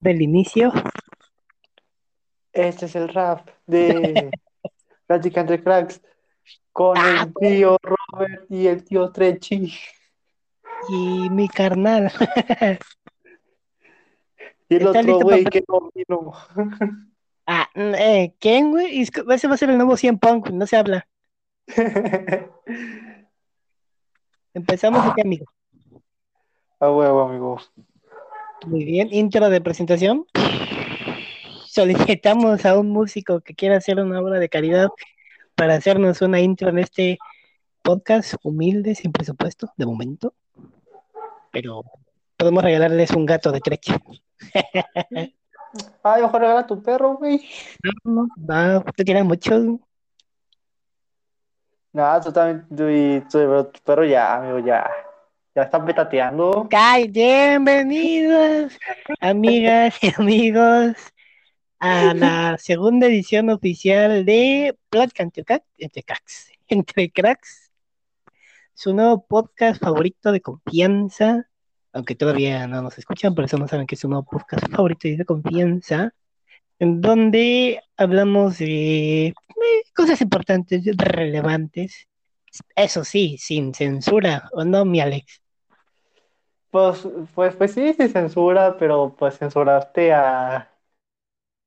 del inicio. Este es el rap de Plática entre Cracks con Ah, el tío Robert y el tío Trechi Y mi carnal. y el ¿Estás otro güey que no vino. Ah, eh, ¿quién, güey? Ese va a ser el nuevo 100 Punk, no se habla. Empezamos aquí, amigo. A huevo, amigo. Muy bien, intro de presentación. Solicitamos a un músico que quiera hacer una obra de caridad para hacernos una intro en este podcast humilde, sin presupuesto, de momento. Pero podemos regalarles un gato de trecha. Ay, mejor regala a tu perro, güey. No, no, te quieran mucho. Nada, tú también, tú y tu, tu perro ya, amigo, ya. Ya está petateando. ¡Ay, bienvenidos, amigas y amigos, a la segunda edición oficial de Plática entre Cracks, entre cracks, entre cracks, su nuevo podcast favorito de confianza, aunque todavía no nos escuchan, por eso no saben que es su nuevo podcast favorito y de confianza, en donde hablamos de eh, cosas importantes, relevantes, eso sí, sin censura, ¿o no, mi Alex? Pues, pues, pues sí, sí censura, pero pues censuraste a.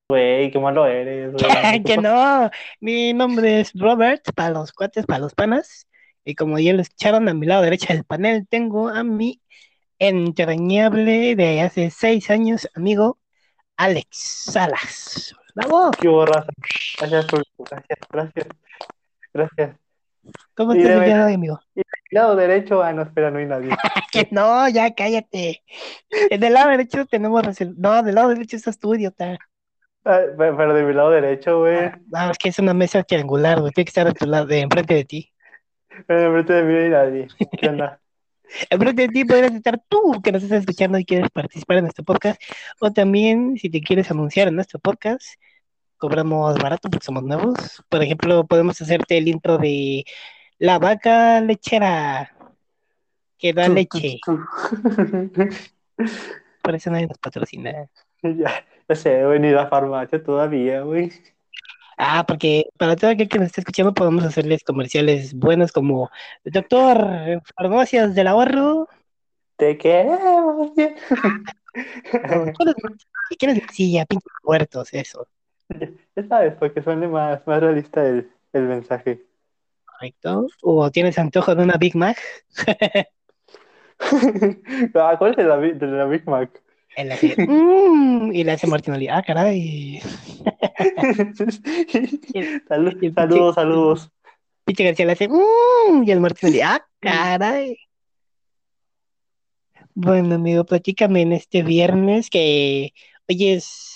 Güey, qué malo eres, güey. que no, mi nombre es Robert, para los cuates, para los panas, y como ya lo escucharon a mi lado derecho del panel, tengo a mi entrañable de hace seis años amigo Alex Salas. ¡Bravo! Qué borraza. Gracias, público. Gracias, gracias. Gracias. ¿Cómo Y estás el de día de hoy, amigo? Lado derecho, ah, no, espera, no hay nadie. Que no, ya cállate. En el lado derecho tenemos reserv- No, del lado derecho estás tú, idiota. Ah, pe- pero de mi lado derecho, güey. No, es que es una mesa triangular, güey. Tiene que estar a tu lado, de enfrente de ti. Pero enfrente de mí no hay nadie. ¿Qué onda? Enfrente de ti podrías estar tú que nos estás escuchando y quieres participar en nuestro podcast. O también, si te quieres anunciar en nuestro podcast, cobramos barato porque somos nuevos. Por ejemplo, podemos hacerte el intro de La vaca lechera que da leche. Por eso nadie nos patrocina. Ya, ya sé, he venido a farmacia todavía, güey. Ah, porque para todo aquel que nos esté escuchando podemos hacerles comerciales buenos como Doctor Farmacias del Ahorro. Te queremos ¿Quieres, quieres silla, pinches muertos, eso. Ya sabes, porque suene más, más realista el, el mensaje. Correcto. O tienes antojo de una Big Mac. Ah, ¿Cuál es de la, de la Big Mac? Él hace, "Mm", y le hace Martín Oli, ah, caray. Salud- el saludos, saludos. Pinche García le hace, "Mm", y el Martín Oli, ah, caray. Bueno, amigo, platícame en este viernes que hoy es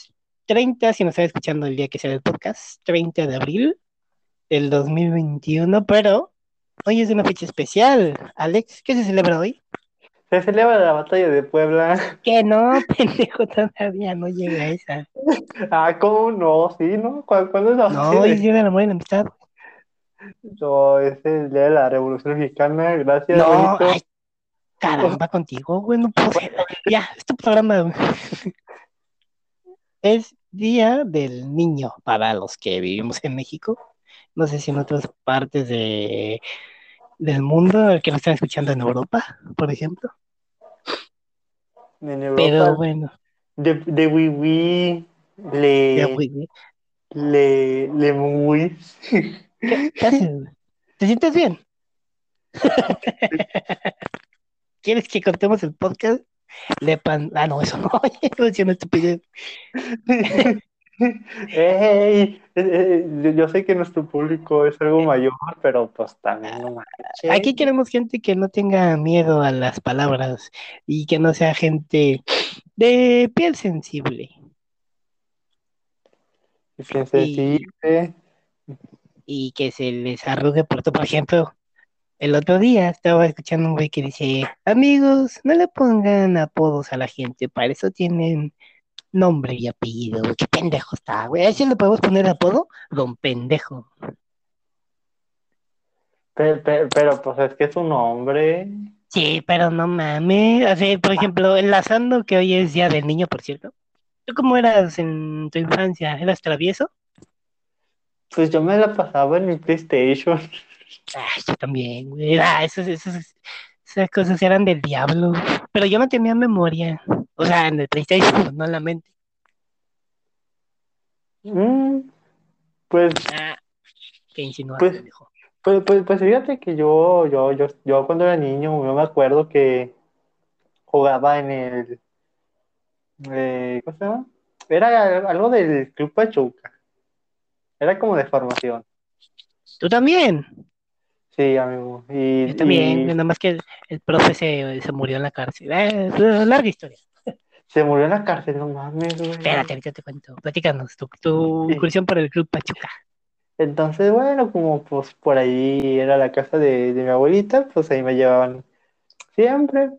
30, si nos estás escuchando el día que sea el podcast, 30 de abril del 2021, pero hoy es una fecha especial. Alex, ¿qué se celebra hoy? Se celebra la batalla de Puebla. Que no, pendejo, todavía no llega a esa. Ah, ¿cómo no? Sí, ¿no? ¿Cuál- ¿Cuándo es la No, hoy es Día de la Amor y la Amistad. No, es el día de la Revolución Mexicana. Gracias, No, ay, caramba, contigo, güey, no puedo. Ya, es tu programa. Es Día del Niño para los que vivimos en México. No sé si en otras partes de, del mundo, que nos están escuchando en Europa, por ejemplo. En Pero Europa, bueno, de, de Wiwi, le, güey. le, le muy. ¿Qué, qué haces? ¿Te sientes bien? ¿Quieres que contemos el podcast? Le pan... Ah, no, eso no, es una estupidez. Ey, eh, eh, yo, yo sé que nuestro público es algo mayor, pero pues también no manches. Aquí queremos gente que no tenga miedo a las palabras y que no sea gente de piel sensible. Y que se les arrugue por todo. Por ejemplo, el otro día estaba escuchando un güey que dice, amigos, no le pongan apodos a la gente, para eso tienen nombre y apellido. Qué pendejo está, güey. ¿A ese le podemos poner apodo? Don pendejo. pe- pe- pero, pues es que es un hombre. Sí, pero no mames. O sea, por ejemplo, enlazando que hoy es Día del Niño, por cierto. ¿Tú cómo eras en tu infancia? ¿Eras travieso? Pues yo me la pasaba en mi PlayStation. Ay, yo también, güey. Ah, esos, esos, esas cosas eran del diablo. Pero yo no tenía memoria. O sea, en el PlayStation, no en la mente. Mm, pues, Ah, qué insinuaste, pues, dijo. pues, pues, pues fíjate que yo, yo, yo, yo cuando era niño, yo me acuerdo que jugaba en el, eh, ¿cómo se llama? Era algo del Club Pachuca. Era como de formación. ¿Tú también? Sí, amigo. Y, Yo también. y Nada más que el, el profe se, se murió en la cárcel. Eh, larga historia. se murió en la cárcel, no mames, güey. Espérate, ahorita te cuento. Platícanos tu, tu Sí. incursión por el Club Pachuca. Entonces, bueno, como pues por ahí era la casa de, de mi abuelita, pues ahí me llevaban siempre.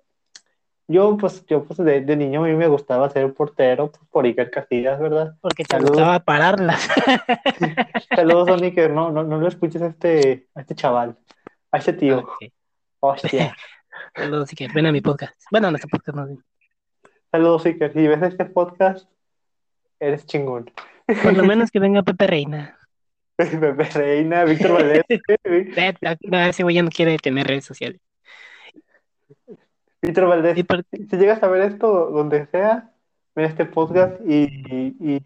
Yo, pues, yo, pues, de, de niño a mí me gustaba ser portero, pues, por Iker Casillas, ¿verdad? Porque te Saludos. gustaba pararlas. Saludos, Don Iker, no, no, no lo escuches a este, a este chaval, a este tío. Ok. Hostia. Saludos, quieres. Ven a mi podcast. Bueno, nuestro podcast no. Saludos, Iker. Si ves este podcast, eres chingón. Por lo menos que venga Pepe Reina. Pepe Reina, Víctor Valdés. No, ese güey ya no quiere tener redes sociales. Víctor Valdés, si llegas a ver esto donde sea, ven este podcast y, y, y-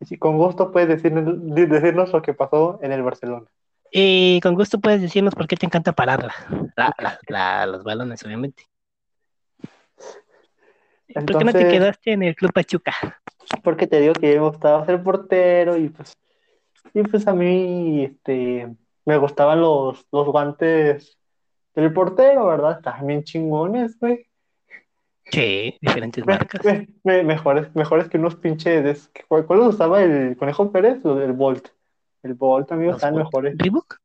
y si con gusto puedes decirnos, decirnos lo que pasó en el Barcelona. y con gusto puedes decirnos por qué te encanta pararla. La- la- la- los balones, obviamente. ¿Por qué no te Entonces- quedaste en el Club Pachuca? Porque te digo que me gustaba ser portero y pues, y pues a mí este, me gustaban los, los guantes del portero, ¿verdad? Bien chingones, güey. Sí, diferentes Me- marcas. me- me- mejores, mejores que unos pinches. ¿Cuál, usaba el Conejo Pérez? Los del Bolt. El Bolt, amigos, están Bolt. mejores. ¿Reebok?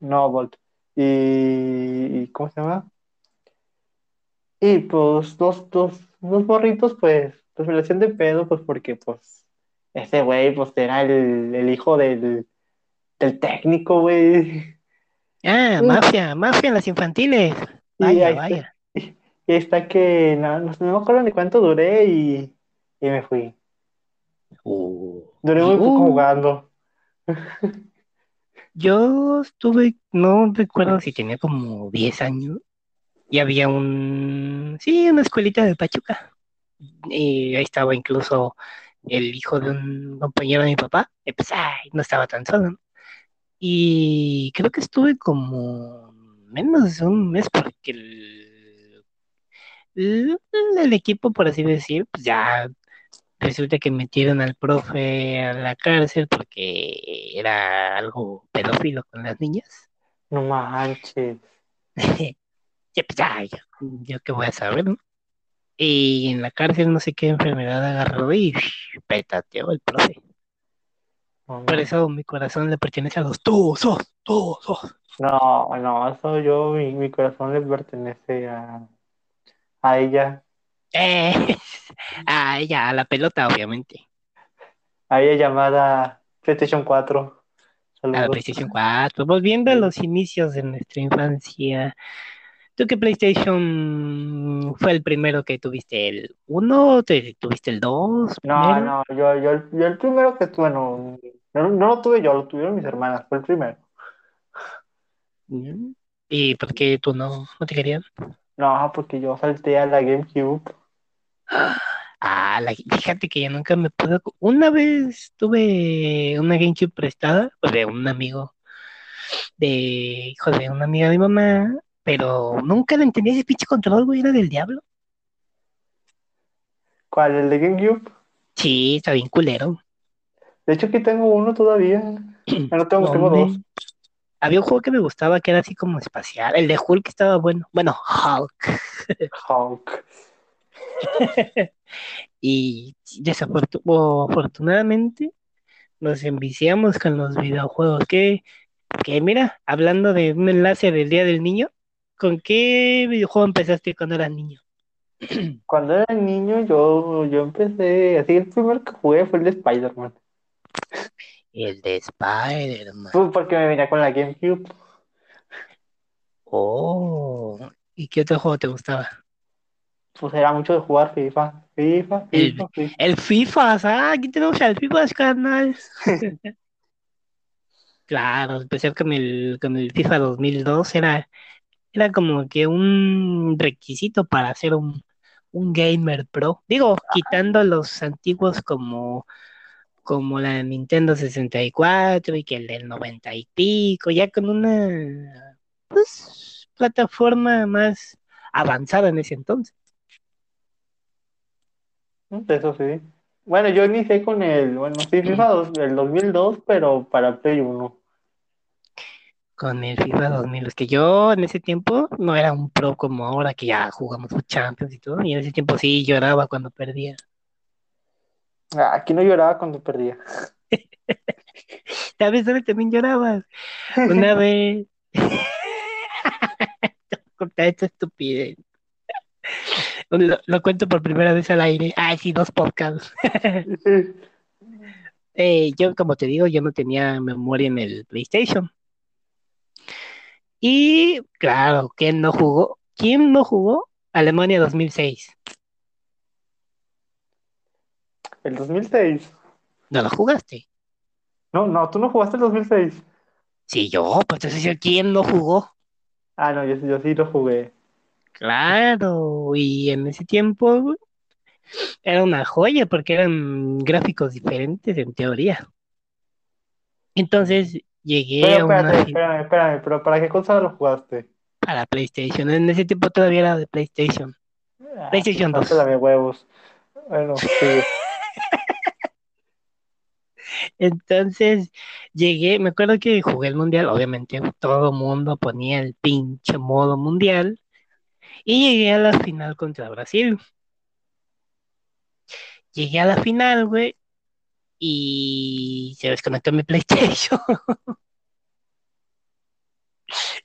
No, Bolt. Y, y ¿cómo se llama? Y pues dos, dos, dos morritos, pues, pues me lo hacían de pedo, pues porque pues ese güey, pues era el, el hijo del, del técnico, güey. Ah, Sí. mafia, mafia en las infantiles. Y Vaya, ahí vaya. está, y está que no, no, no me acuerdo ni cuánto duré y, y me fui. Uh, Duré muy poco uh, jugando. Yo estuve, no recuerdo si tenía como 10 años y había un, sí, una escuelita de Pachuca. Y ahí estaba incluso el hijo de un compañero de mi papá. Y pues, ay, no estaba tan solo. ¿no? Y creo que estuve como menos de un mes porque el, el, el equipo, por así decir, pues ya resulta que metieron al profe a la cárcel porque era algo pedófilo con las niñas. No manches. Pues ya, yo, yo qué voy a saber, ¿no? Y en la cárcel no sé qué enfermedad agarró y petateó el profe. Por eso mi corazón le pertenece a los todos, todos. no, no, eso yo, mi, mi corazón le pertenece a, a ella. Eh, a ella, a la pelota, obviamente. A ella llamada PlayStation 4. A la. PlayStation 4. Volviendo a los inicios de nuestra infancia. ¿Tú qué PlayStation fue el primero que tuviste? ¿El 1? ¿Tuviste el 2? No, no, yo, yo, yo el primero que tuve, no, no, no lo tuve yo, lo tuvieron mis hermanas, fue el primero. Mm. ¿Y por qué tú no, no te querían? No, porque yo salté a la GameCube. Ah, la- fíjate que yo nunca me pude. Una vez tuve una GameCube prestada pues, de un amigo, de hijo de una amiga de mi mamá, pero nunca le entendí ese pinche control, güey, era del diablo. ¿Cuál? ¿El de GameCube? Sí, está bien culero. De hecho, aquí tengo uno todavía. Ya no tengo, tengo dos. Había un juego que me gustaba que era así como espacial. El de Hulk estaba bueno. Bueno, Hulk. Hulk. Y desafortunadamente nos enviciamos con los videojuegos. Que, que mira, hablando de un enlace del Día del Niño, ¿con qué videojuego empezaste cuando eras niño? Cuando era niño, yo, yo empecé, así el primero que jugué fue el de Spider-Man. El de Spider-Man. Pues porque me venía con la GameCube. Oh, ¿y qué otro juego te gustaba? Pues era mucho de jugar FIFA. FIFA, El, FIFA, FIFA. el FIFA, ah, aquí tenemos al FIFA, carnal. Claro, empecé con el, con el FIFA 2002, era, era como que un requisito para ser un, un gamer pro. Digo, quitando los antiguos como, como la Nintendo 64 y que el del 90 y pico, ya con una pues, plataforma más avanzada en ese entonces. Eso sí. Bueno, yo inicié con el, bueno, sí, FIFA dos- el 2002, pero para Play 1. Con el FIFA 2000, es que yo en ese tiempo no era un pro como ahora que ya jugamos los Champions y todo, y en ese tiempo sí lloraba cuando perdía. Ah, Aquí no lloraba cuando perdía. ¿Sabes dónde también llorabas? Una vez. Conté esta estupidez. Lo, lo cuento por primera vez al aire. Ay, sí, dos podcasts. Eh, yo, como te digo, yo no tenía memoria en el PlayStation. Y claro, ¿quién no jugó? ¿Quién no jugó? Alemania 2006. El 2006. ¿No lo jugaste? No, no, tú no jugaste el 2006. Sí, yo, pues entonces, ¿quién no jugó? Ah, no, yo, yo sí lo jugué. Claro, y en ese tiempo era una joya porque eran gráficos diferentes en teoría. Entonces llegué Pero a una espérate, fin- espérame, espérame, pero ¿para qué consola lo jugaste? para PlayStation. En ese tiempo todavía era de PlayStation. Ah, PlayStation pues, 2. dame huevos. Bueno, sí. Entonces llegué, me acuerdo que jugué el mundial, obviamente todo mundo ponía el pinche modo mundial y llegué a la final contra Brasil. Llegué a la final, güey, y se desconectó mi PlayStation.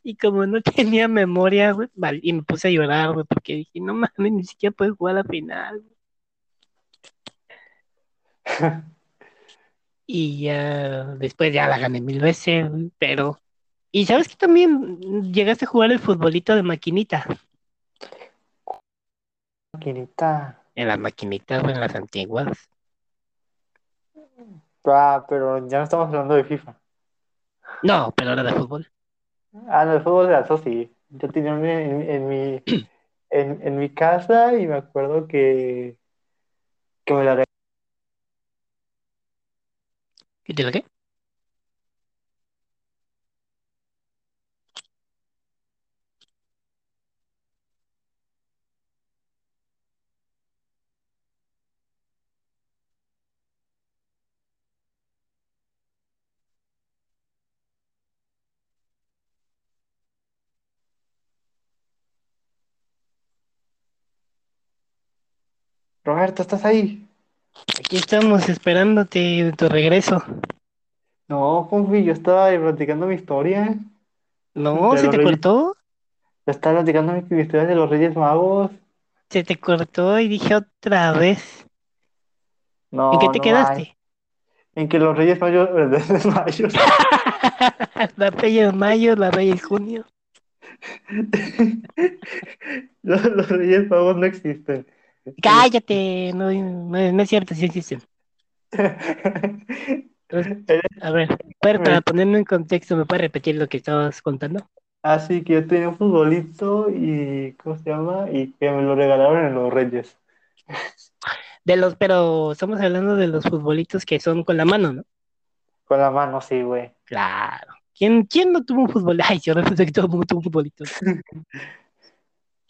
Y como no tenía memoria, güey, y me puse a llorar, güey, porque dije, no mames, ni siquiera puedes jugar la final. güey". Y ya después ya la gané mil veces, pero... Y sabes que también llegaste a jugar el futbolito de maquinita. Maquinita. En las maquinitas, güey, en las antiguas. Ah, pero ya no estamos hablando de FIFA. No, pero era de fútbol. Ah, no, el fútbol de eso sí. Yo tenía en, en mi, en, en mi casa y me acuerdo que, que me la ¿Qué te lo qué? Roberto, ¿estás ahí? Aquí estamos esperándote de tu regreso. No, Confi, yo estaba platicando mi historia. No, De se los te Reyes. cortó. Yo estaba platicando mi, mi historia de los Reyes Magos. Se te cortó y dije otra vez. No, ¿En qué te no quedaste? En que los Reyes Magos, Reyes Magos, la Reyes de mayo, la Reyes junio. los, los Reyes Magos no existen. Cállate, no, no, no es cierto, sí existen. A ver, para, para ponerme en contexto, ¿me puedes repetir lo que estabas contando? Así que yo tenía un futbolito y, ¿cómo se llama? Y que me lo regalaron en los Reyes. De los, pero estamos hablando de los futbolitos que son con la mano, ¿no? Con la mano, sí, güey. Claro. ¿Quién, quién no tuvo un futbolito? Ay, yo resulta que todo el mundo tuvo un futbolito.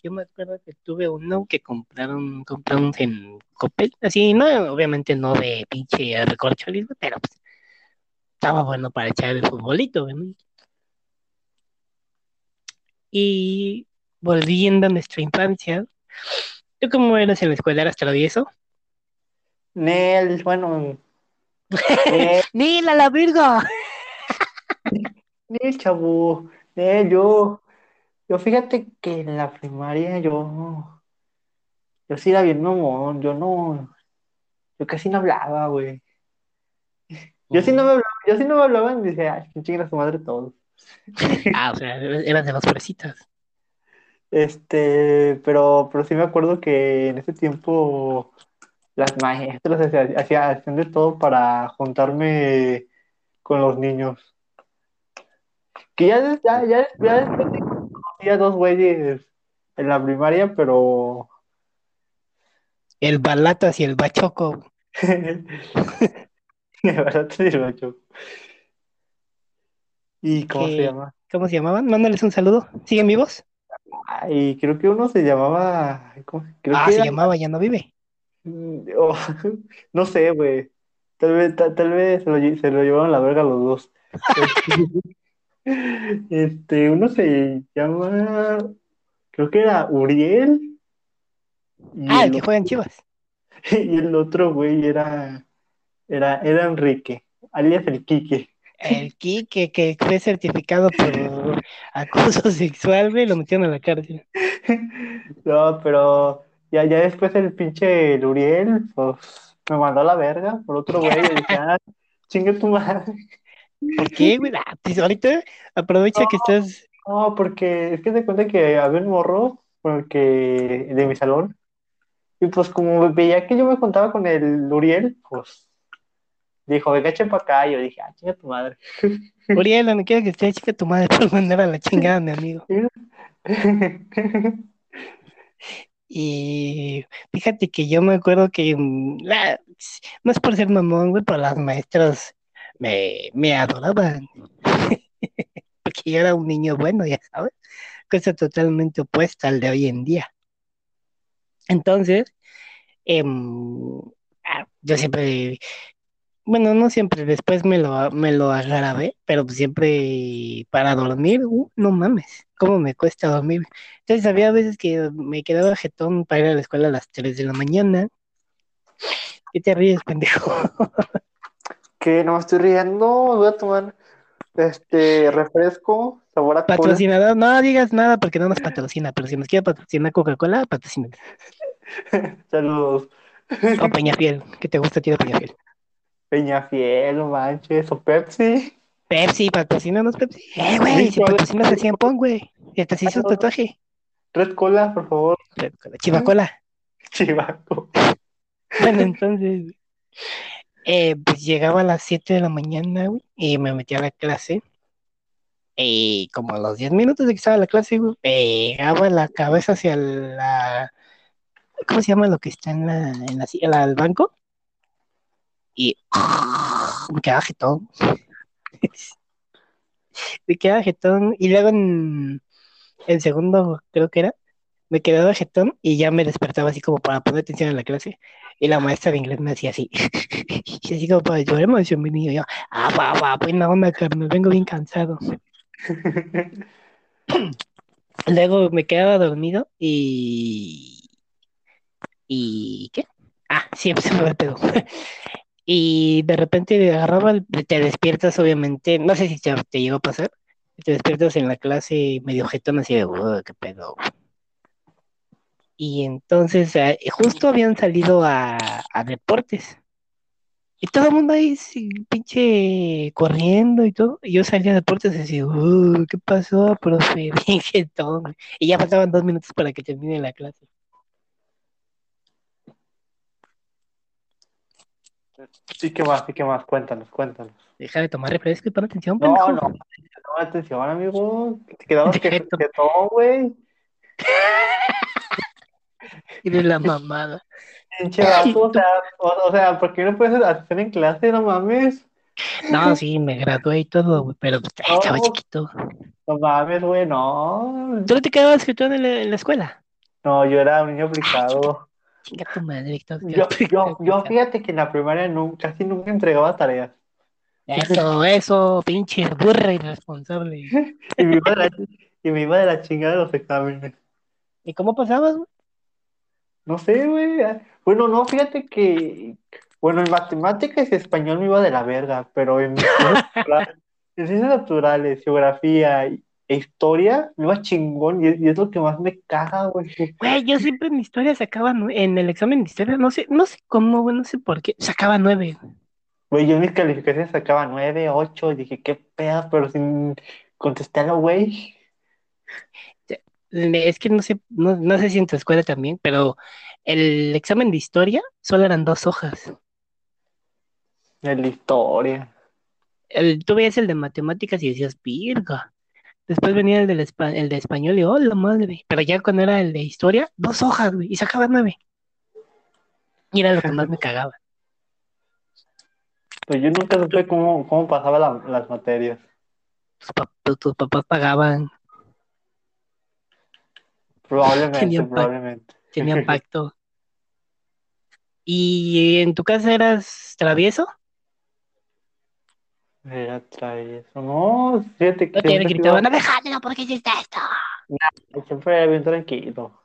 Yo me acuerdo que tuve uno que compraron, compraron en Coppel, así, no, obviamente no de pinche recorcholismo, pero pues estaba bueno para echar el futbolito, ¿no? Y volviendo a nuestra infancia, ¿tú cómo eras en la escuela? ¿Eras travieso? Nel, bueno. Nel, ¡Nila la virga! Nel, chavo. Nel, yo. Yo fíjate que en la primaria yo. Yo sí era bien mamón. Yo no. Yo casi no hablaba, güey. Yo sí no me hablaba. Yo sí no me hablaba y decía, ay, que chinguen a su madre todos. Ah, o sea, eras de las fresitas. Este, pero, pero sí me acuerdo que en ese tiempo las maestras hacían hacía- hacían de todo para juntarme con los niños. Que ya, ya, ya, ya después conocí a dos güeyes en la primaria, pero El balatas y el bachoco. de verdad te digo, yo. ¿Y cómo se llama? ¿Cómo se llamaban? Mándales un saludo. ¿Siguen vivos? Ay, creo que uno se llamaba. ¿cómo? Creo ah, que se era- llamaba, ya no vive. Mm, oh, no sé, güey. Tal vez, ta- tal, vez se lo, se lo llevaron a la verga los dos. Este, uno se llama, creo que era Uriel. Ah, el el, que juega en Chivas. y el otro güey era, era, era Enrique, alias el Quique. El Kike, que fue certificado por acoso sexual, güey, lo metieron a la cárcel. No, pero ya, ya después el pinche el Uriel, pues me mandó a la verga por otro güey. Y dije, ah, chingue tu madre. ¿Por qué, güey? Ah, pues ahorita aprovecha que estás. No, porque es que te cuenta que había un morro con el que, de mi salón, y pues como veía que yo me contaba con el Uriel, pues dijo, venga, echen para acá, y yo dije, ah, chinga tu madre. Uriel, donde quiera que esté, chica tu madre por mandar a la chingada mi amigo. Y fíjate que yo me acuerdo que mm, la- no es por ser mamón, güey, pero las maestras me, me adoraban. Porque yo era un niño bueno, ya sabes. Cosa totalmente opuesta al de hoy en día. Entonces, em, ah, yo siempre, bueno, no siempre, después me lo, me lo agarré, pero siempre para dormir, uh, no mames, cómo me cuesta dormir. Entonces había veces que me quedaba jetón para ir a la escuela a las 3 de la mañana. ¿Qué te ríes, pendejo? Que no me estoy riendo, voy a tomar este refresco, sabor a cola. Patrocinador, no digas nada porque no nos patrocina, pero si nos quiere patrocinar Coca-Cola, patrocina. Saludos. O Peñafiel, que te gusta de Peñafiel. Peñafiel, no manches, o Pepsi. Pepsi, patrocínanos Pepsi. Eh, güey, si patrocinas a Cien Pong, güey. Y hasta se hizo un tatuaje. Red Cola, por favor. Chivacola. Chivaco. Bueno, entonces, eh, pues llegaba a las 7 de la mañana, güey, y me metía a la clase. Y como a los 10 minutos de que estaba la clase, güey, pegaba la cabeza hacia la... ¿Cómo se llama lo que está en la, en la silla, la- el banco? Y me quedaba jetón. me quedaba jetón. Y luego en el segundo, creo que era, me quedaba jetón y ya me despertaba así como para poner atención en la clase. Y la maestra de inglés me hacía así. y así como para llorar emoción, mi niño. Y yo, ah, va, va, buena onda, carnal, vengo bien cansado. Luego me quedaba dormido y. ¿Y qué? Ah, sí, se me va el pedo. y de repente agarraba, el- te despiertas, obviamente. No sé si te, te llegó a pasar. Te despiertas en la clase medio jetón así de, "Uy, qué pedo. Y entonces, eh, justo habían salido a, a deportes. Y todo el mundo ahí, pinche, corriendo y todo. Y yo salía a deportes y decía, "Uh, ¿qué pasó, profe? Bien jetón. Y ya faltaban dos minutos para que termine la clase. Sí, ¿qué más? Sí, ¿qué más? Cuéntanos, cuéntanos. Deja de tomar refresco y pon atención, No, pendejo. no, no, atención, amigo. Te quedabas que, güey. Y de la mamada. Pinche o sea, o, o sea, ¿por qué no puedes hacer en clase? No mames. No, sí, me gradué y todo, güey, pero pues, ay, estaba No. chiquito. No mames, güey, no. ¿Tú no te quedabas jetón en la, en la escuela? No, yo era un niño aplicado. Chinga tu madre, Víctor. Yo, yo, yo fíjate que en la primaria casi nunca entregaba tareas. Eso, eso, pinche burra irresponsable. Y me iba de la, y me iba de la chingada de los exámenes. ¿Y cómo pasabas, güey? No sé, güey. Bueno, no, fíjate que. Bueno, en matemáticas y español me iba de la verga, pero en ciencias naturales, en ciencias naturales, geografía e historia me iba chingón y es, y es lo que más me caga, güey. Güey, yo siempre en historia sacaba en el examen de historia, no sé, no sé cómo, güey, no sé por qué, sacaba nueve. güey. Yo en mis calificaciones sacaba 9, 8, y dije, qué pedo, pero sin contestarlo, güey. Es que no sé, no, no sé si en tu escuela también, pero el examen de historia solo eran dos hojas. De la historia. El, tú veías el de matemáticas y decías, virga. Después venía el, del el de español y, oh, la madre. Pero ya cuando era el de historia, dos hojas, güey, y sacaba nueve. Y era lo que más me cagaba. Pues yo nunca supe cómo, cómo pasaba la- las materias. Tus, pap- tus papás pagaban, Probablemente, Tenían pa- probablemente. tenían pacto. ¿Y en tu casa eras travieso? Era travieso. No, fíjate que ¿O te gritaban, sido- Alejandro, ¿por qué hiciste esto? siempre era bien tranquilo.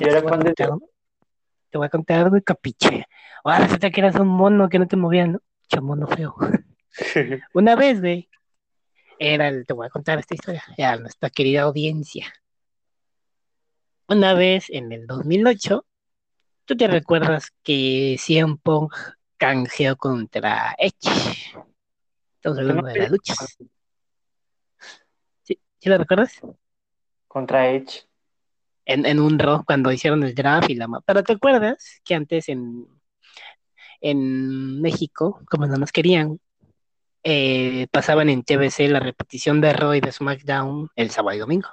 Y era Te voy a fan de contar- Te voy a contar algo de capiche. Ahora resulta que eras un mono que no te movía, ¿no? Che mono feo. Una vez, güey, era el, te voy a contar esta historia, era nuestra querida audiencia. Una vez en el 2008, ¿tú te recuerdas que CM Punk canjeó contra Edge? Estamos hablando de las luchas. ¿Sí, ¿Sí lo recuerdas? Contra Edge. En, en un Raw cuando hicieron el draft y la Pero ¿te acuerdas que antes en, en México, como no nos querían, eh, pasaban en TBC la repetición de Raw y de SmackDown el sábado y domingo?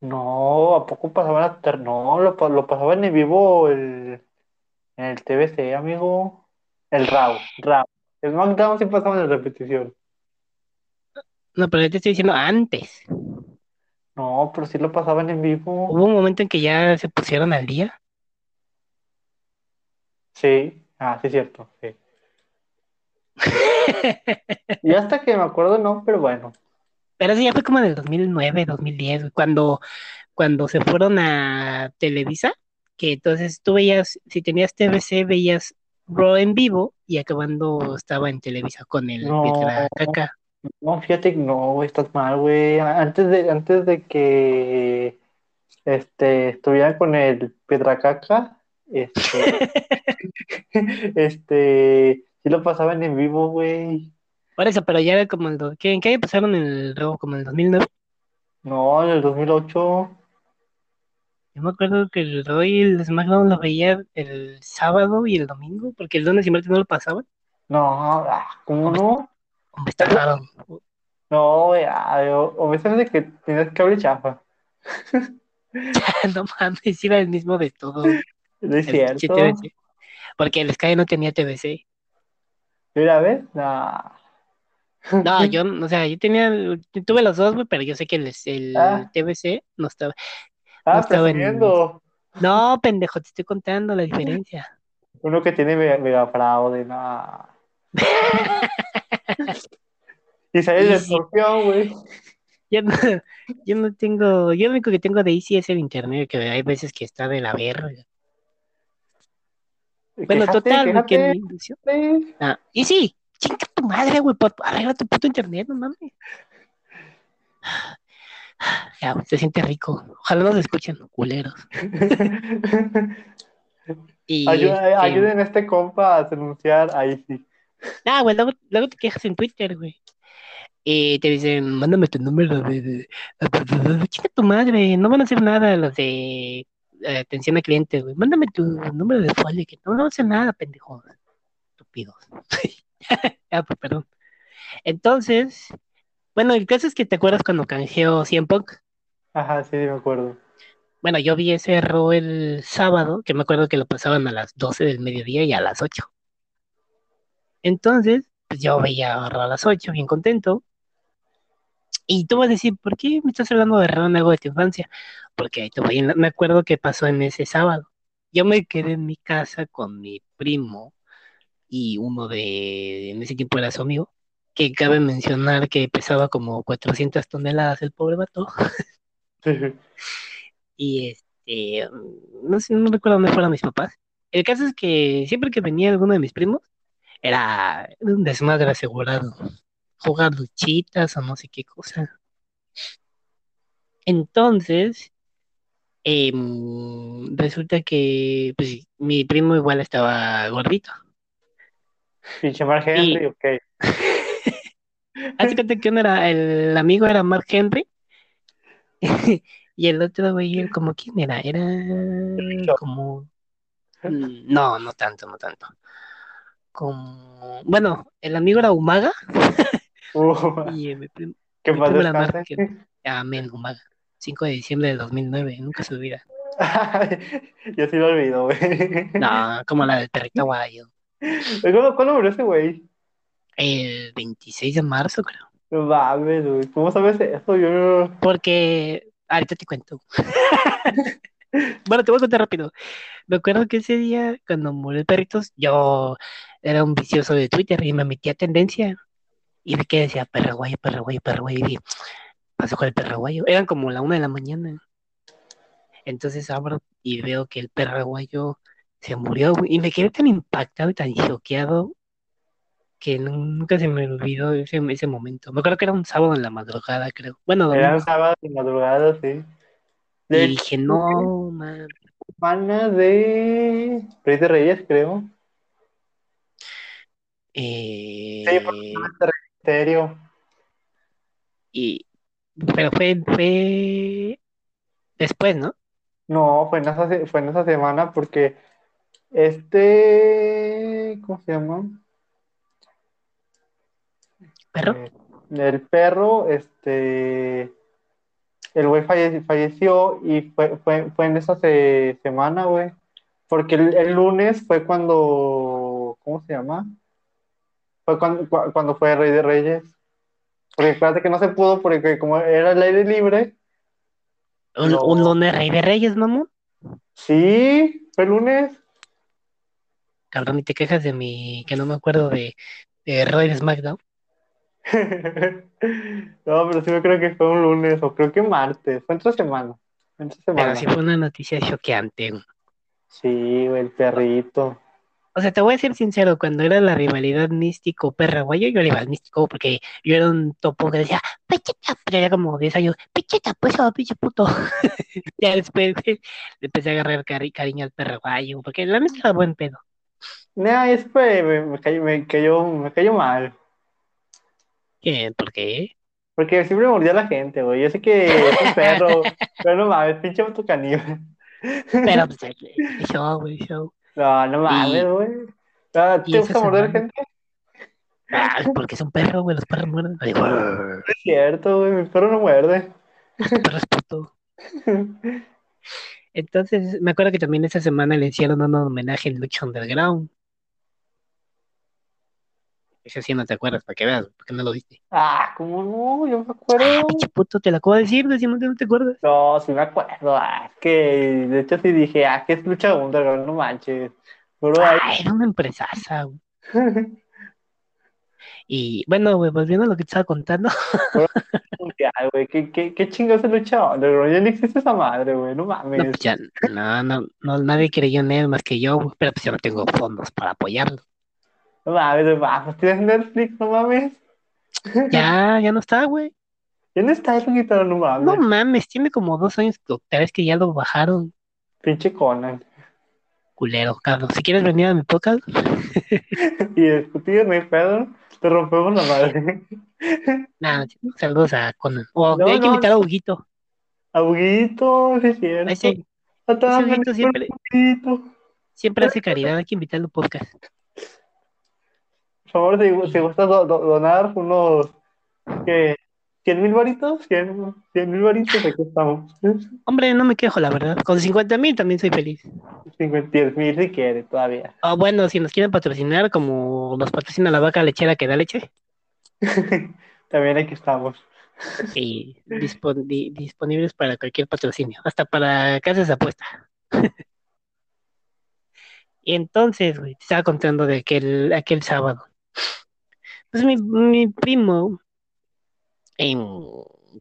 No, ¿a poco pasaban a ter- No, lo, lo pasaban en vivo el, en el TBC, amigo. El Raw, Raw. El SmackDown sí pasaban en repetición. No, pero yo te estoy diciendo antes. No, pero sí lo pasaban en vivo. Hubo un momento en que ya se pusieron al día. Sí, ah, sí, es cierto, sí. Y hasta que me acuerdo, no, pero bueno. Pero eso ya fue como en el 2009, 2010, güey, cuando, cuando se fueron a Televisa, que entonces tú veías, si tenías TVC, veías Raw en vivo y acabando estaba en Televisa con el No. Pietra Caca. No, fíjate no, güey, estás mal, güey. Antes de, antes de que este, estuviera con el Pietracaca, este, este, sí lo pasaban en vivo, güey. Por eso, pero ya era como el... do- ¿qué, ¿En qué año pasaron el Raw? ¿Como en el 2009? No, en el 2008. Yo me acuerdo que el Raw y el SmackDown lo veía el sábado y el domingo, porque el lunes y martes no lo pasaban. No, ah, ¿cómo no? Hombre, está raro. No, ah, o, suena de que tienes cable chafa. no mames, era el mismo de todo. No es el cierto. Porque el Sky no tenía TVC. Mira, ¿ves? Nah. No, yo, o sea, yo tenía, yo tuve los dos, güey, pero yo sé que el, el Ah. TVC no estaba. Ah, estaba en- presumiendo. No, pendejo, te estoy contando la diferencia. Uno que tiene mega, mega fraude, nah. Y sale el escorpión, güey. Yo no, yo no tengo, yo lo único que tengo de Easy es el internet, que hay veces que está de la verga. Bueno, Quéjate, total, que. Ah, y sí, chinga tu madre, güey, arregla tu puto internet, no mames. Ya, se siente rico. Ojalá nos escuchen, culeros. Y, Ayuda- este, Ayuden a este compa a denunciar ahí sí. Ah, güey, luego, luego te quejas en Twitter, güey. Y te dicen, mándame tu número de, de, de- Chinga tu madre, no van a hacer nada los de eh, atención al cliente, güey. Mándame tu número de folio, que no van a hacer nada, pendejos. Estúpidos. ah, pues, perdón. Entonces, bueno, el caso es que te acuerdas cuando canjeó 100 Punk. Ajá, sí, me acuerdo. Bueno, yo vi ese error el sábado, que me acuerdo que lo pasaban a las 12 del mediodía y a las 8. Entonces, pues yo veía a las 8, bien contento. Y tú vas a decir, ¿por qué me estás hablando de en algo de tu infancia? Porque me acuerdo que pasó en ese sábado. Yo me quedé en mi casa con mi primo y uno de, en ese tiempo era su amigo, que cabe mencionar que pesaba como 400 toneladas el pobre vato. Y este, no sé, no recuerdo dónde fueron mis papás. El caso es que siempre que venía alguno de mis primos, era un desmadre asegurado. Jugar luchitas o no sé qué cosa. Entonces, em, resulta que pues, mi primo igual estaba gordito. Pinche Mark Henry, ok. Así que uno era, el amigo era Mark Henry Y el otro, güey, como quién era, era como... No, no tanto, no tanto. Como... Bueno, el amigo era Umaga Uh, y mi primo, que mi primo. Mark, que... Amén, Umaga. 5 de diciembre del 2009, nunca se olvida. Yo sí lo olvido, güey. No, como la del perrito guayo. ¿Cuándo, ¿Cuándo murió ese güey? El 26 de marzo, creo. No mames, güey. ¿Cómo sabes eso? Yo no. Porque, ahorita te cuento. bueno, te voy a contar rápido. Me acuerdo que ese día, cuando murió el perrito, yo era un vicioso de Twitter y me metí a tendencia. Y vi que decía perraguayo, perraguayo, perraguayo. Y dije, pasó con el perraguayo. Eran como la una de la mañana. Entonces abro y veo que el perraguayo se murió. güey, Y me quedé tan impactado y tan choqueado que nu- nunca se me olvidó ese, ese momento. Me acuerdo que era un sábado en la madrugada, creo. Bueno, Era domingo. sábado de madrugada, sí. Y De dije, no, man. semana de Rey de Reyes, creo. Eh, Sí, por En serio. y, pero fue, fue después, ¿no? No, fue en esa, fue en esa semana porque este, ¿cómo se llama? Perro. Eh, el perro, este, el güey falle- falleció y fue, fue, fue en esa se- semana, güey. Porque el, el lunes fue cuando, ¿cómo se llama? Fue cuando, cua- cuando fue Rey de Reyes. Porque fíjate que no se pudo porque como era el aire libre, Un, no. un lunes rey de reyes, mamón. sí, fue el lunes. Cabrón, y te quejas de mi, que no me acuerdo de, de Roy de SmackDown. No, pero sí me creo que fue un lunes o creo que martes. Fue entre semana. Entre Pero semana. sí fue una noticia choqueante. Sí, el perrito. O sea, te voy a ser sincero, cuando era la rivalidad místico perraguayo, yo le iba al místico porque yo era un topo que decía, pichita, pero ya como 10 años, pichita, pues, oh, pinche puto. ya después le empecé a agarrar cari- cariño al perraguayo, porque la neta era buen pedo. Nah, es fue, me, me cayó, me cayó, me cayó mal. ¿Qué? ¿Por qué? Porque siempre mordía a la gente, güey. Yo sé que es un perro, pero no mames, pinche puto caníbal. Pero pues show, güey, show. No, no mames, güey. Ah, ¿Te gusta morder semana- gente? Ah, porque es un perro, güey, los perros muerden. Ay, No es cierto, güey, mi perro no muerde. los perros puto. Entonces, me acuerdo que también esa semana le hicieron un homenaje en Lucha Underground. Eso sí no te acuerdas, para que veas, porque no lo viste. Ah, ¿cómo no? Yo me Ah, acuerdo. pinche puto, te lo acabo de decir, decimos que no te acuerdas. No, sí me acuerdo. Ah, es que de hecho sí dije, ah, que es lucha underground, no manches. Bro. Ah, era una empresaza, güey. Y bueno, güey, volviendo a lo que te estaba contando, güey. ¿Qué, qué, qué chingados es lucha underground? Ya no existe esa madre, güey. No no, mames. pues ya, no, no, no, nadie creyó en él más que yo, güey, pero pues yo no tengo fondos para apoyarlo. No mames. Ah, pues tienes Netflix, no mames. Ya, ya no está, güey. Ya no está eso, no mames. No mames, tiene como dos años o tres que ya lo bajaron, Pinche Conan. culero, cabrón. Si quieres venir a mi podcast, Y discutir, no hay pedo. Te rompemos la madre. nada, saludos a Conan. O No, hay que invitar a Huguito. Abuguito, sí es cierto. Ese, Huguito siempre, siempre hace caridad, hay que invitarlo a podcast. Por favor, si, si gustas do- do- donar unos, ¿qué? ¿100 mil varitos? 100 mil varitos, aquí estamos. Hombre, no me quejo, la verdad. Con 50 mil también soy feliz. 50 mil si quiere, todavía. O bueno, si nos quieren patrocinar, como nos patrocina la vaca lechera que da leche, También aquí estamos. y dispon- di- disponibles para cualquier patrocinio, hasta para casas de apuesta. y entonces, güey, te estaba contando de aquel, aquel sábado. Pues mi, mi primo em,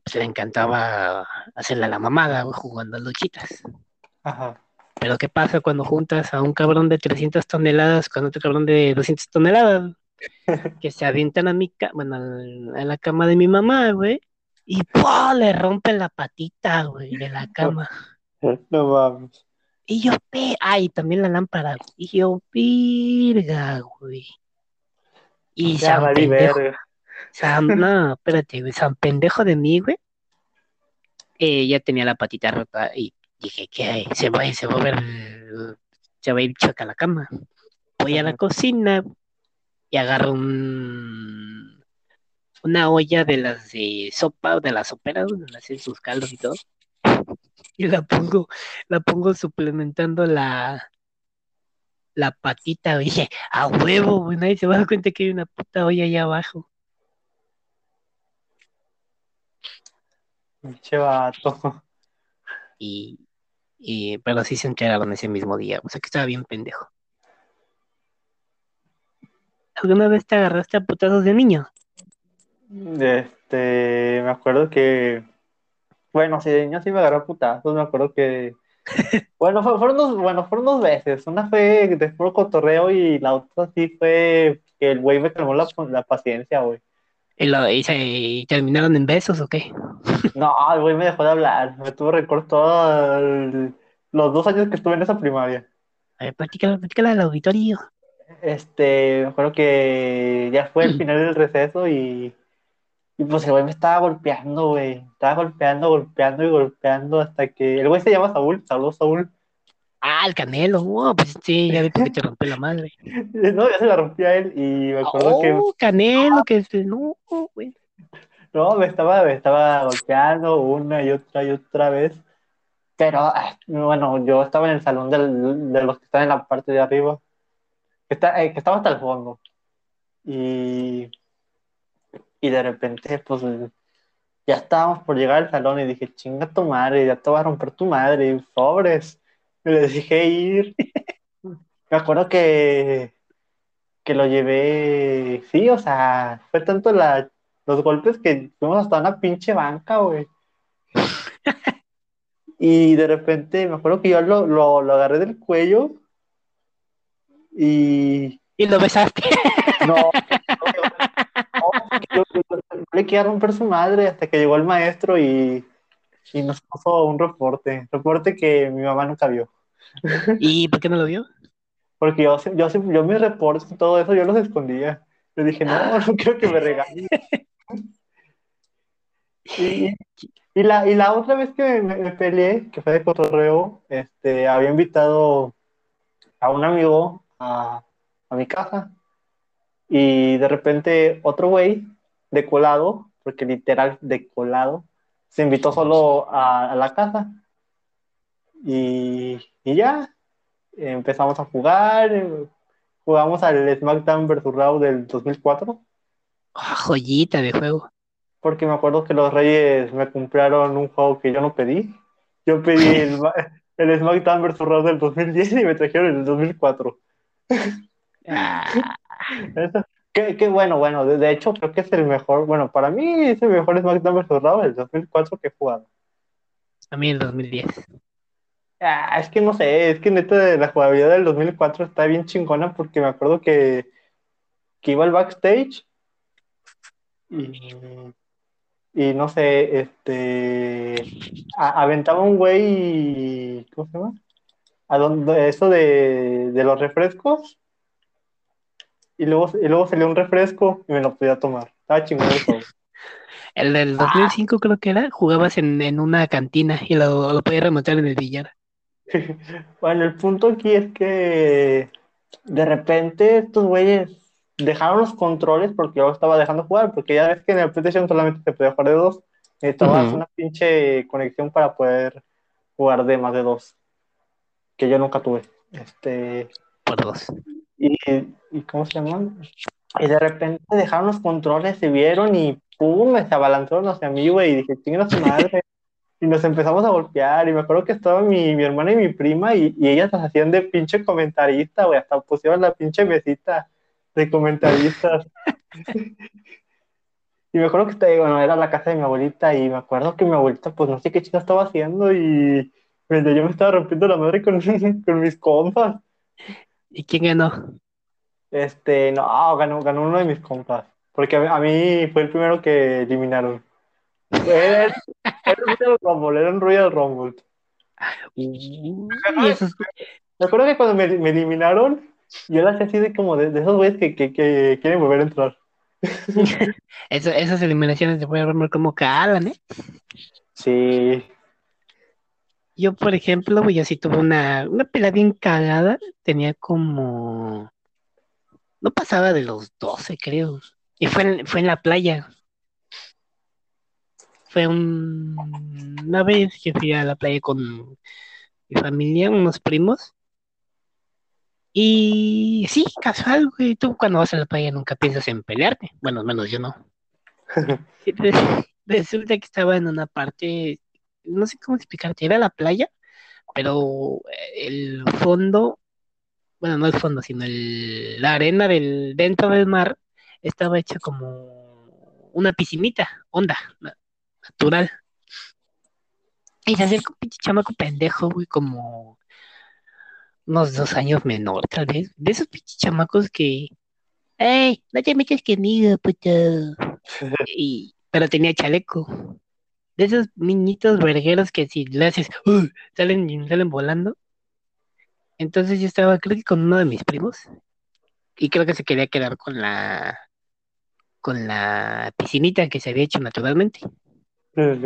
pues, le encantaba hacerle a la mamada, jugando a luchitas. Ajá. Pero ¿qué pasa cuando juntas a un cabrón de 300 toneladas con otro cabrón de 200 toneladas? Que se avientan a mi ca bueno, a la cama de mi mamá, güey. Y ¡pua! le rompen la patita, güey, de la cama. No mames. Y yo, pe, ay, también la lámpara. Y yo, virga, güey. Y Ya San valí pendejo, verga. San- no, espérate, güey, San pendejo de mí, güey. eh, ya tenía la patita rota y dije que se va, se va a ver, se va a ir choca a la cama. Voy a la cocina y agarro un, una olla de las de sopa, de las soperas, donde hacen sus caldos y todo. Y la pongo, la pongo suplementando la, la patita, dije, a huevo, güey, nadie se va a dar cuenta que hay una puta olla allá abajo. Pinche vato. Y, y, pero sí se enteraron ese mismo día, o sea que estaba bien pendejo. ¿Alguna vez te agarraste a putazos de niño? Este, me acuerdo que, bueno, sí, de niño sí me agarró a putazos, me acuerdo que, bueno, fue- fueron dos, bueno, fueron dos veces, una fue de puro cotorreo y la otra sí fue que el güey me calmó la, la paciencia, güey. ¿Y, lo, y, se, y terminaron en besos o qué? No, el güey me dejó de hablar, me tuvo rencor todos los dos años que estuve en esa primaria. A ver, platícala, platícala al auditorio. Este, me acuerdo que ya fue el final del receso y, y pues el güey me estaba golpeando, güey. Estaba golpeando, golpeando y golpeando hasta que. El güey se llama Saúl, saludos Saúl. Ah, el canelo, oh, pues sí, ya vi qué te rompió la madre. No, ya se la rompí a él y me acuerdo que. Oh, canelo, que este, no, güey. No, me estaba, me estaba golpeando una y otra y otra vez. Pero, bueno, yo estaba en el salón del- de los que están en la parte de arriba. Que, está, eh, que estaba hasta el fondo. Y, y de repente, pues, ya estábamos por llegar al salón y dije, chinga tu madre, ya te va a romper tu madre, y sobres. Y le dejé ir. Me acuerdo que, que lo llevé, sí, o sea, fue tanto la, los golpes que fuimos hasta una pinche banca, güey. Y de repente me acuerdo que yo lo, lo, lo agarré del cuello y Y lo besaste. no, le quería romper su madre hasta que llegó el maestro y, y nos puso un reporte, reporte que mi mamá nunca vio. ¿Y por qué no lo vio? Porque yo, yo, yo mis reportes y todo eso yo los escondía. Le dije, no, no quiero que me regañen. Y, y la, y la otra vez que me, me peleé, que fue de cotorreo, este, había invitado a un amigo a, a mi casa. Y de repente otro güey de colado, porque literal de colado, se invitó solo a, a la casa. Y, y ya, empezamos a jugar, eh, jugamos al SmackDown vs. Raw del 2004, Ah, joyita de juego. porque me acuerdo que los Reyes me compraron un juego que yo no pedí. Yo pedí el, ma- el SmackDown vs. Raw del 2010 y me trajeron el del 2004. Ah, Eso- Qué, qué bueno, bueno, de, de hecho creo que es el mejor, bueno, para mí es el mejor SmackDown vs. Raw del 2004 que he jugado. a mí el 2010. Ah, es que no sé, es que neta la jugabilidad del 2004 está bien chingona porque me acuerdo que, que iba al backstage y, y no sé, este, a- aventaba un güey, ¿cómo se llama? A donde, eso de, de los refrescos y luego, y luego salió un refresco y me lo podía tomar. Estaba chingón el juego. El del 2005 creo que era, jugabas en, en una cantina y lo, lo podías remontar en el billar. Bueno, el punto aquí es que de repente estos güeyes dejaron los controles porque yo estaba dejando jugar, porque ya ves que en el PlayStation solamente se podía jugar de dos. Necesitabas una pinche conexión para poder jugar de más de dos, que yo nunca tuve. Este, Por dos. Y, y ¿cómo se llaman? Y de repente dejaron los controles, se vieron y pum, se abalanzaron hacia mí, güey, y dije, chinga su madre. Y nos empezamos a golpear, y me acuerdo que estaba mi, mi hermana y mi prima, y, y ellas las hacían de pinche comentarista, güey, hasta pusieron la pinche mesita de comentaristas. Y me acuerdo que estaba, bueno, era la casa de mi abuelita, y me acuerdo que mi abuelita, pues no sé qué chica estaba haciendo, y yo me estaba rompiendo la madre con, con mis compas. ¿Y quién ganó? Este, no, ganó, ganó uno de mis compas. Porque a, mí fue el primero que eliminaron. Era, era un Royal Rumble, era un Royal Rumble. Uy, Me acuerdo que cuando me, me eliminaron, yo la hacía así de como de, de esos güeyes que, que, que quieren volver a entrar. eso- esas eliminaciones de Royal Rumble como calan, ¿eh? Sí. Yo, por ejemplo, güey, yo sí tuve una, una pelea bien cagada. Tenía como. No pasaba de los 12, creo. Y fue en, fue en la playa. Fue un- una vez que fui a la playa con mi familia, unos primos. Y sí, casual, güey. Tú cuando vas a la playa nunca piensas en pelearte. Bueno, al menos yo no. Resulta que estaba en una parte, no sé cómo explicarte, era la playa, pero el fondo, bueno, no el fondo, sino el- la arena del, dentro del mar estaba hecha como una piscinita, onda, na- natural. Y se acerca un pinche chamaco pendejo, güey, como unos dos años menor, tal vez. De esos pinches chamacos que, ¡Ey! No te metas conmigo, puto. Y, pero tenía chaleco. De esos niñitos vergueros que si le haces, "Uy", salen, salen volando. Entonces yo estaba, creo que con uno de mis primos. Y creo que se quería quedar con la, con la piscinita que se había hecho naturalmente.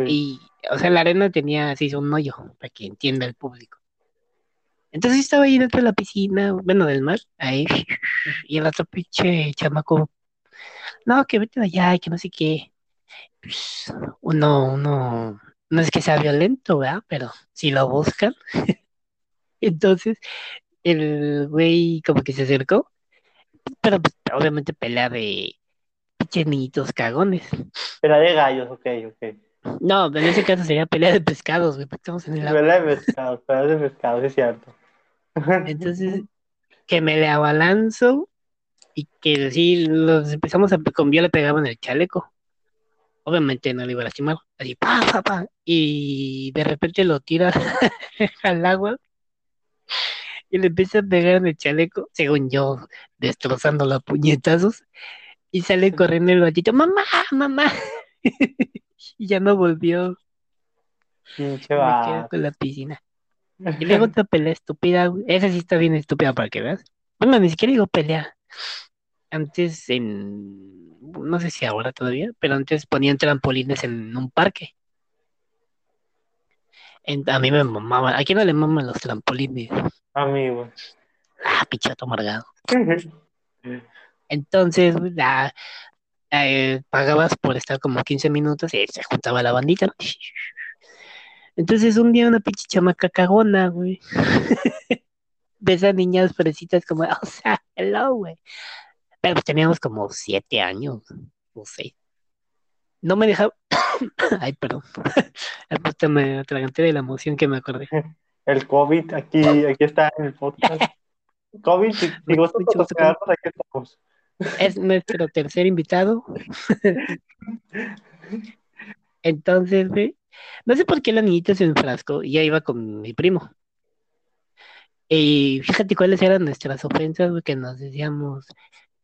Y, o sea, la arena tenía así un hoyo, para que entienda el público. Entonces yo estaba ahí dentro de la piscina, bueno, del mar, ahí, y el otro pinche chamaco, no, que vete allá, y que no sé qué. Pues, uno, uno, no es que sea violento, ¿verdad? Pero si lo buscan, entonces el güey como que se acercó, pero pues, obviamente pelea de pinches niñitos cagones. Pelea de gallos, ok, ok. No, en ese caso sería pelea de pescados, güey, porque estamos en el agua. Pelea de pescado, pelea de pescado, sí es cierto. Entonces, que me le abalanzo y que así los empezamos a, con yo le pegaba en el chaleco. Obviamente no le iba a lastimar, así, pa, pa, pa, y de repente lo tira al agua y le empieza a pegar en el chaleco, según yo, destrozándolo a puñetazos, y sale corriendo el gatito, mamá, mamá, y ya no volvió, me quedo con la piscina. Y luego otra pelea estúpida, güey. Esa sí está bien estúpida para que veas. Bueno, ni siquiera digo pelea. Antes en, no sé si ahora todavía, pero antes ponían trampolines en un parque. En- a mí me mamaban. ¿A quién no le maman los trampolines? Amigo. Ah, pichato amargado. Entonces, güey, la- eh, pagabas por estar como 15 minutos y se juntaba la bandita, ¿no? Entonces un día una pinche chamaca cagona, güey. De esas niñas fresitas como, o sea, hello, güey. Pero pues teníamos como siete años, no sé. No me dejaba. Ay, perdón. Hasta me atraganté de la emoción que me acordé. El COVID aquí, aquí está en el podcast. COVID, si, gustas aquí estamos. Es nuestro tercer invitado. Entonces, güey, no sé por qué la niñita se enfrascó y ya iba con mi primo. Y fíjate cuáles eran nuestras ofensas, güey, que nos decíamos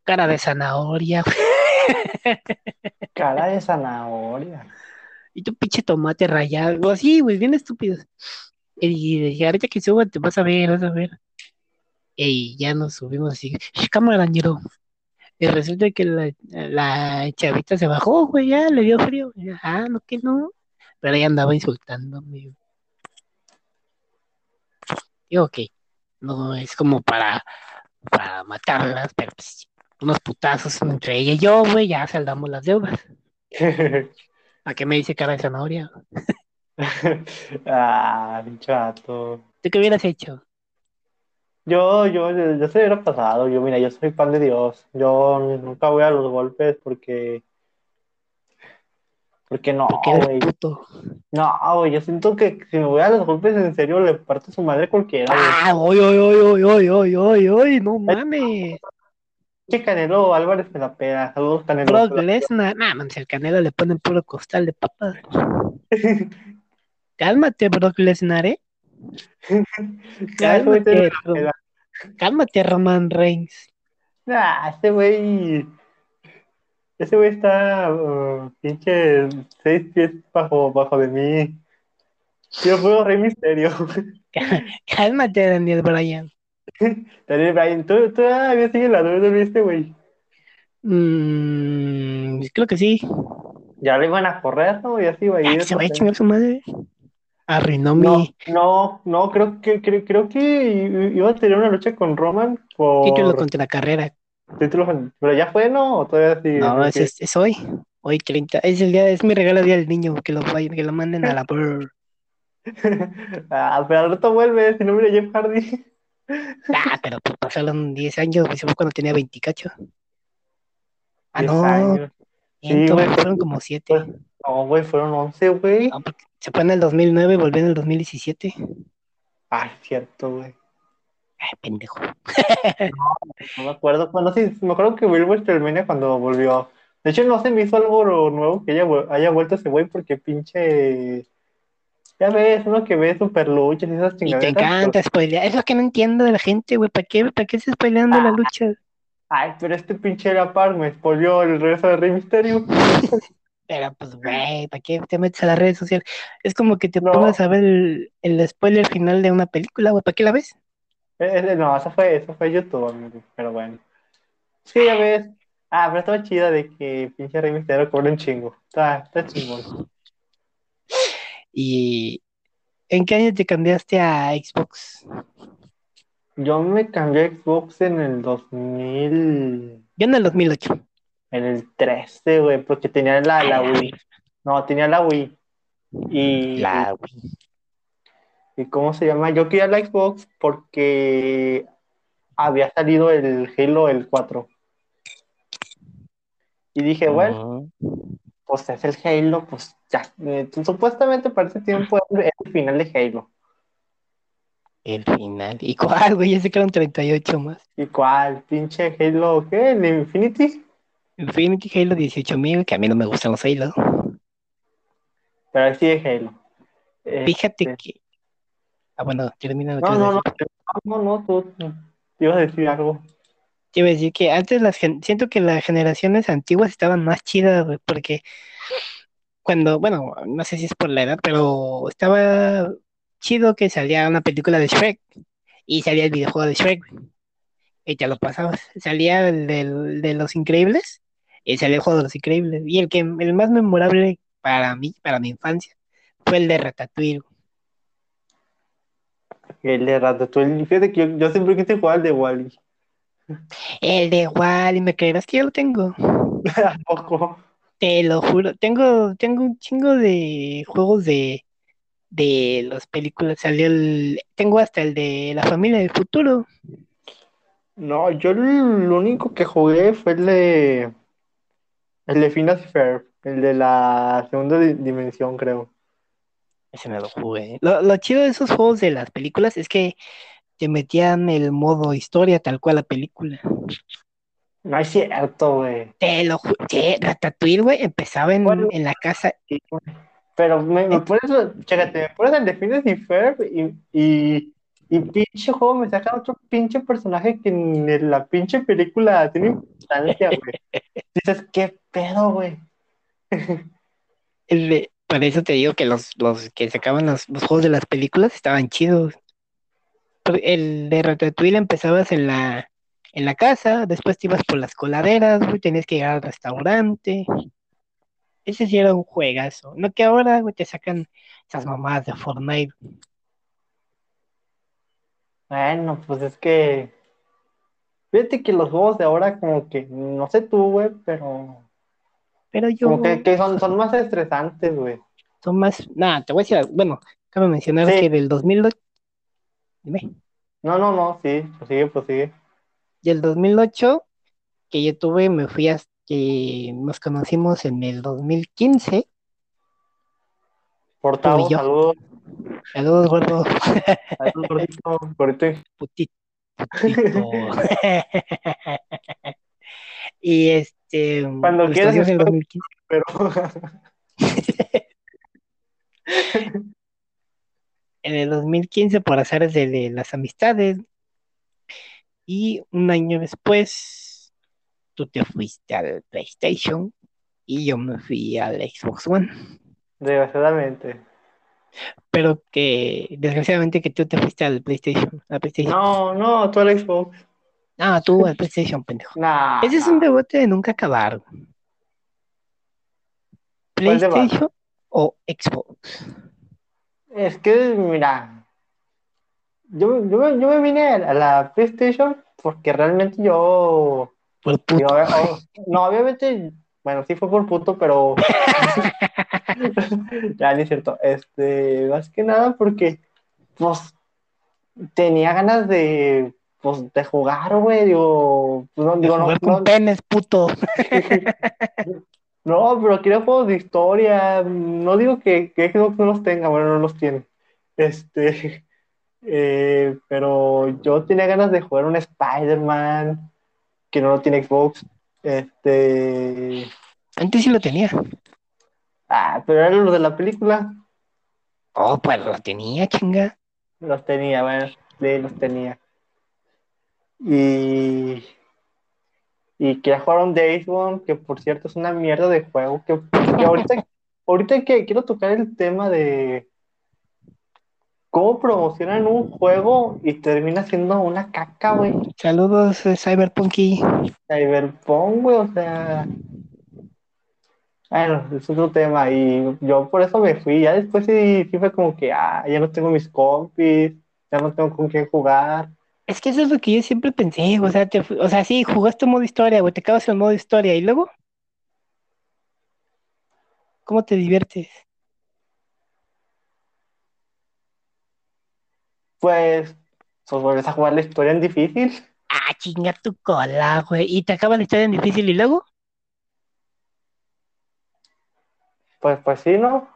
cara de zanahoria, Cara de zanahoria. y tu pinche tomate rayado, así, güey, bien estúpidos. Y dije, ahorita que suba te vas a ver, vas a ver. Y ya nos subimos así, "Sh, cámara, ñero. Y resulta que la, la chavita se bajó, güey, ya le dio frío. Ah, no, que no. Pero ella andaba insultándome. Digo que no es como para, para matarlas, pero pues unos putazos entre ella y yo, güey, ya saldamos las deudas. ¿A qué me dice cara de zanahoria? ah, pinche vato. ¿Tú qué hubieras hecho? Yo, yo, yo se hubiera pasado. Yo, mira, yo soy pan de Dios. Yo nunca voy a los golpes porque. Porque no, güey. No, güey. Yo siento que si me voy a los golpes, en serio, le parto su madre cualquiera. ¡Ah! ¡Oy, oy, oy, oy, oy, oy, oy, oy! ¡No mames! Che, Canelo Álvarez me la pega. Saludos, Canelo. Brock Lesnar. Nah, man, si al Canelo le ponen puro costal de papas. Cálmate, Brock Lesnar, ¿eh? Cálmate, cálmate, Roman Reigns. Nah, este güey. Ese güey está uh, pinche seis pies bajo, bajo de mí. Yo puedo Rey Misterio. Cálmate, Daniel Bryan. Daniel Bryan, ¿tú, tú todavía sigues la WWE, güey? Mm, creo que sí. Ya le iban a correr, ¿no? Y así a Ah, ir. que se vaya a chingar su madre. Arruinó No, mi no, no, creo que, creo, creo que iba a tener una lucha con Roman título por contra la carrera. títulos, pero ya fue, ¿no? ¿O todavía sigue? No, es, Porque- es, es hoy. Hoy 30. Es el día, es mi regalo día del niño, que lo que lo manden a la ah, pero al rato vuelve, si no mira Jeff Hardy. Ah, pero pues pasaron 10 años, pues, fue cuando tenía 20 cacho. Ah, 10 no, años. güey, fueron pues, como 7. pues, No, güey, fueron 11, güey. No, se fue en el 2009 y volvió en el 2017. Ay, cierto, güey. Ay, pendejo. No me acuerdo cuando sí, me acuerdo que Will WrestleMania cuando volvió. De hecho, no se me hizo algo nuevo que haya, haya vuelto ese güey porque pinche. Ya ves, uno que ve super luchas y esas Y te chingaderas. encanta spoilear. Es lo que no entiendo de la gente, güey. ¿Para qué, ¿Para qué se spoileando Ah. la lucha? Ay, pero este pinche era par me spoileó el regreso de Rey Mysterio. Pero pues, güey, ¿para qué te metes a las redes sociales? Es como que te No. pongas a ver el, el spoiler final de una película, güey. ¿Para qué la ves? Eh, eh, No, eso fue, eso fue YouTube, amigo, pero bueno. Sí, ya ves. Ah, pero estaba chida de que pinche Rey Mysterio cobra un chingo. Está, está chingón. ¿Y en qué año te cambiaste a Xbox? Yo me cambié a Xbox en el 2000, Yo en el 2008. en el 13, güey, porque tenía la, la Wii. No, tenía la Wii. Y, La y ¿cómo se llama? Yo quería la Xbox porque había salido el Halo el 4. Y dije, bueno, pues es el Halo, pues ya. Eh, supuestamente para ese tiempo es el final de Halo. El final. ¿Y cuál, güey? Ya se quedaron 38 más. ¿Y cuál? ¿Pinche Halo qué? ¿El Infinity? Infinity Halo 18000, que a mí no me gustan los Halo. Pero ahí sí es Halo. Fíjate Este, que. Ah, bueno, termina No, no, no, no, no, tú tú ibas a decir algo. Iba a decir que antes las siento que las generaciones antiguas estaban más chidas, güey, porque cuando, bueno, no sé si es por la edad, pero estaba chido que salía una película de Shrek y salía el videojuego de Shrek y te lo pasabas. Salía el de Los Increíbles y salía el juego de Los Increíbles. Y el que el más memorable para mí, para mi infancia, fue el de Ratatouille. El de Ratatouille. Fíjate que yo, yo siempre quise jugar al de Wally. El de Wally, ¿me creerás que yo lo tengo? Tampoco. Te lo juro, tengo, tengo un chingo de juegos de, de las películas. Salió el, tengo hasta el de La Familia del Futuro. No, yo lo único que jugué fue el de. El de Phineas Ferb. El de la segunda di- dimensión, creo. Ese me lo jugué. Lo, lo chido de esos juegos de las películas es que te metían el modo historia tal cual la película. No es cierto, güey. Te lo juro. Ratatouille, güey, empezaba en, en la casa. Pero me, me ¿Eh? pones, chécate, me pones el de Phineas y Ferb y, y, y pinche juego me sacan otro pinche personaje que en la pinche película tiene importancia, güey. Dices, ¿qué pedo, güey? Por eso te digo que los, los que sacaban los, los juegos de las películas estaban chidos. El de Ratatouille empezabas en la, en la casa, después te ibas por las coladeras, güey, tenías que llegar al restaurante. Ese sí era un juegazo. No que ahora, güey, te sacan esas mamadas de Fortnite. Bueno, pues es que. Fíjate que los juegos de ahora, como que, no sé tú, güey, pero. Pero yo Como que, que son, son más estresantes, güey. son más. Nada, te voy a decir, bueno, cabe mencionar Sí. que del 2008. Dime. No, no, no, sí, pues sigue, pues. Y el 2008 que yo tuve, me fui hasta que nos conocimos en el 2015. Portavo, saludos. Saludos, gordo. Saludos, gordito. Gordito. Putito. putito. y este. Cuando quieras, conocimos en el después- 2015. Pero. En el 2015, por azares de, las amistades. Y un año después, tú te fuiste al PlayStation y yo me fui al Xbox One. Desgraciadamente. Pero que desgraciadamente que tú te fuiste al PlayStation. Al PlayStation. No, no, tú el Xbox. Ah, tú al PlayStation, pendejo. Nah. Ese es un debate de nunca acabar. ¿PlayStation o Xbox? Es que, mira, yo, yo, me- yo me vine a la PlayStation porque realmente yo, Por oh, no, obviamente, bueno, sí fue por puto, pero ya ni es cierto, este, más que nada porque, pues, tenía ganas de, pues, de jugar, güey, digo, pues, no, digo, no, jugar con no, penes, puto. no, pero quería juegos de historia, no digo que, que Xbox no los tenga, bueno, no los tiene, este, eh, pero yo tenía ganas de jugar un Spider-Man, que no lo tiene Xbox, este, Antes sí lo tenía. ah, pero eran los de la película, Oh, pues lo tenía, chinga. los tenía, bueno, sí, los tenía. Y, y quería jugar un Days Gone, que por cierto es una mierda de juego, que, que ahorita, ahorita que quiero tocar el tema de cómo promocionan un juego y termina siendo una caca, güey. Saludos, eh, Cyberpunky. Cyberpunk, güey, o sea. Bueno, es otro tema. Y yo por eso me fui. Ya después sí, sí fue como que, ah, ya no tengo mis compis, ya no tengo con quién jugar. Es que eso es lo que yo siempre pensé, o sea, te o sea, sí, jugaste modo historia, güey, te acabas el modo historia y luego, ¿cómo te diviertes? Pues, pues vuelves a jugar la historia en difícil. Ah, chinga tu cola, güey, y te acaba la historia en difícil y luego, Pues, pues sí, ¿no?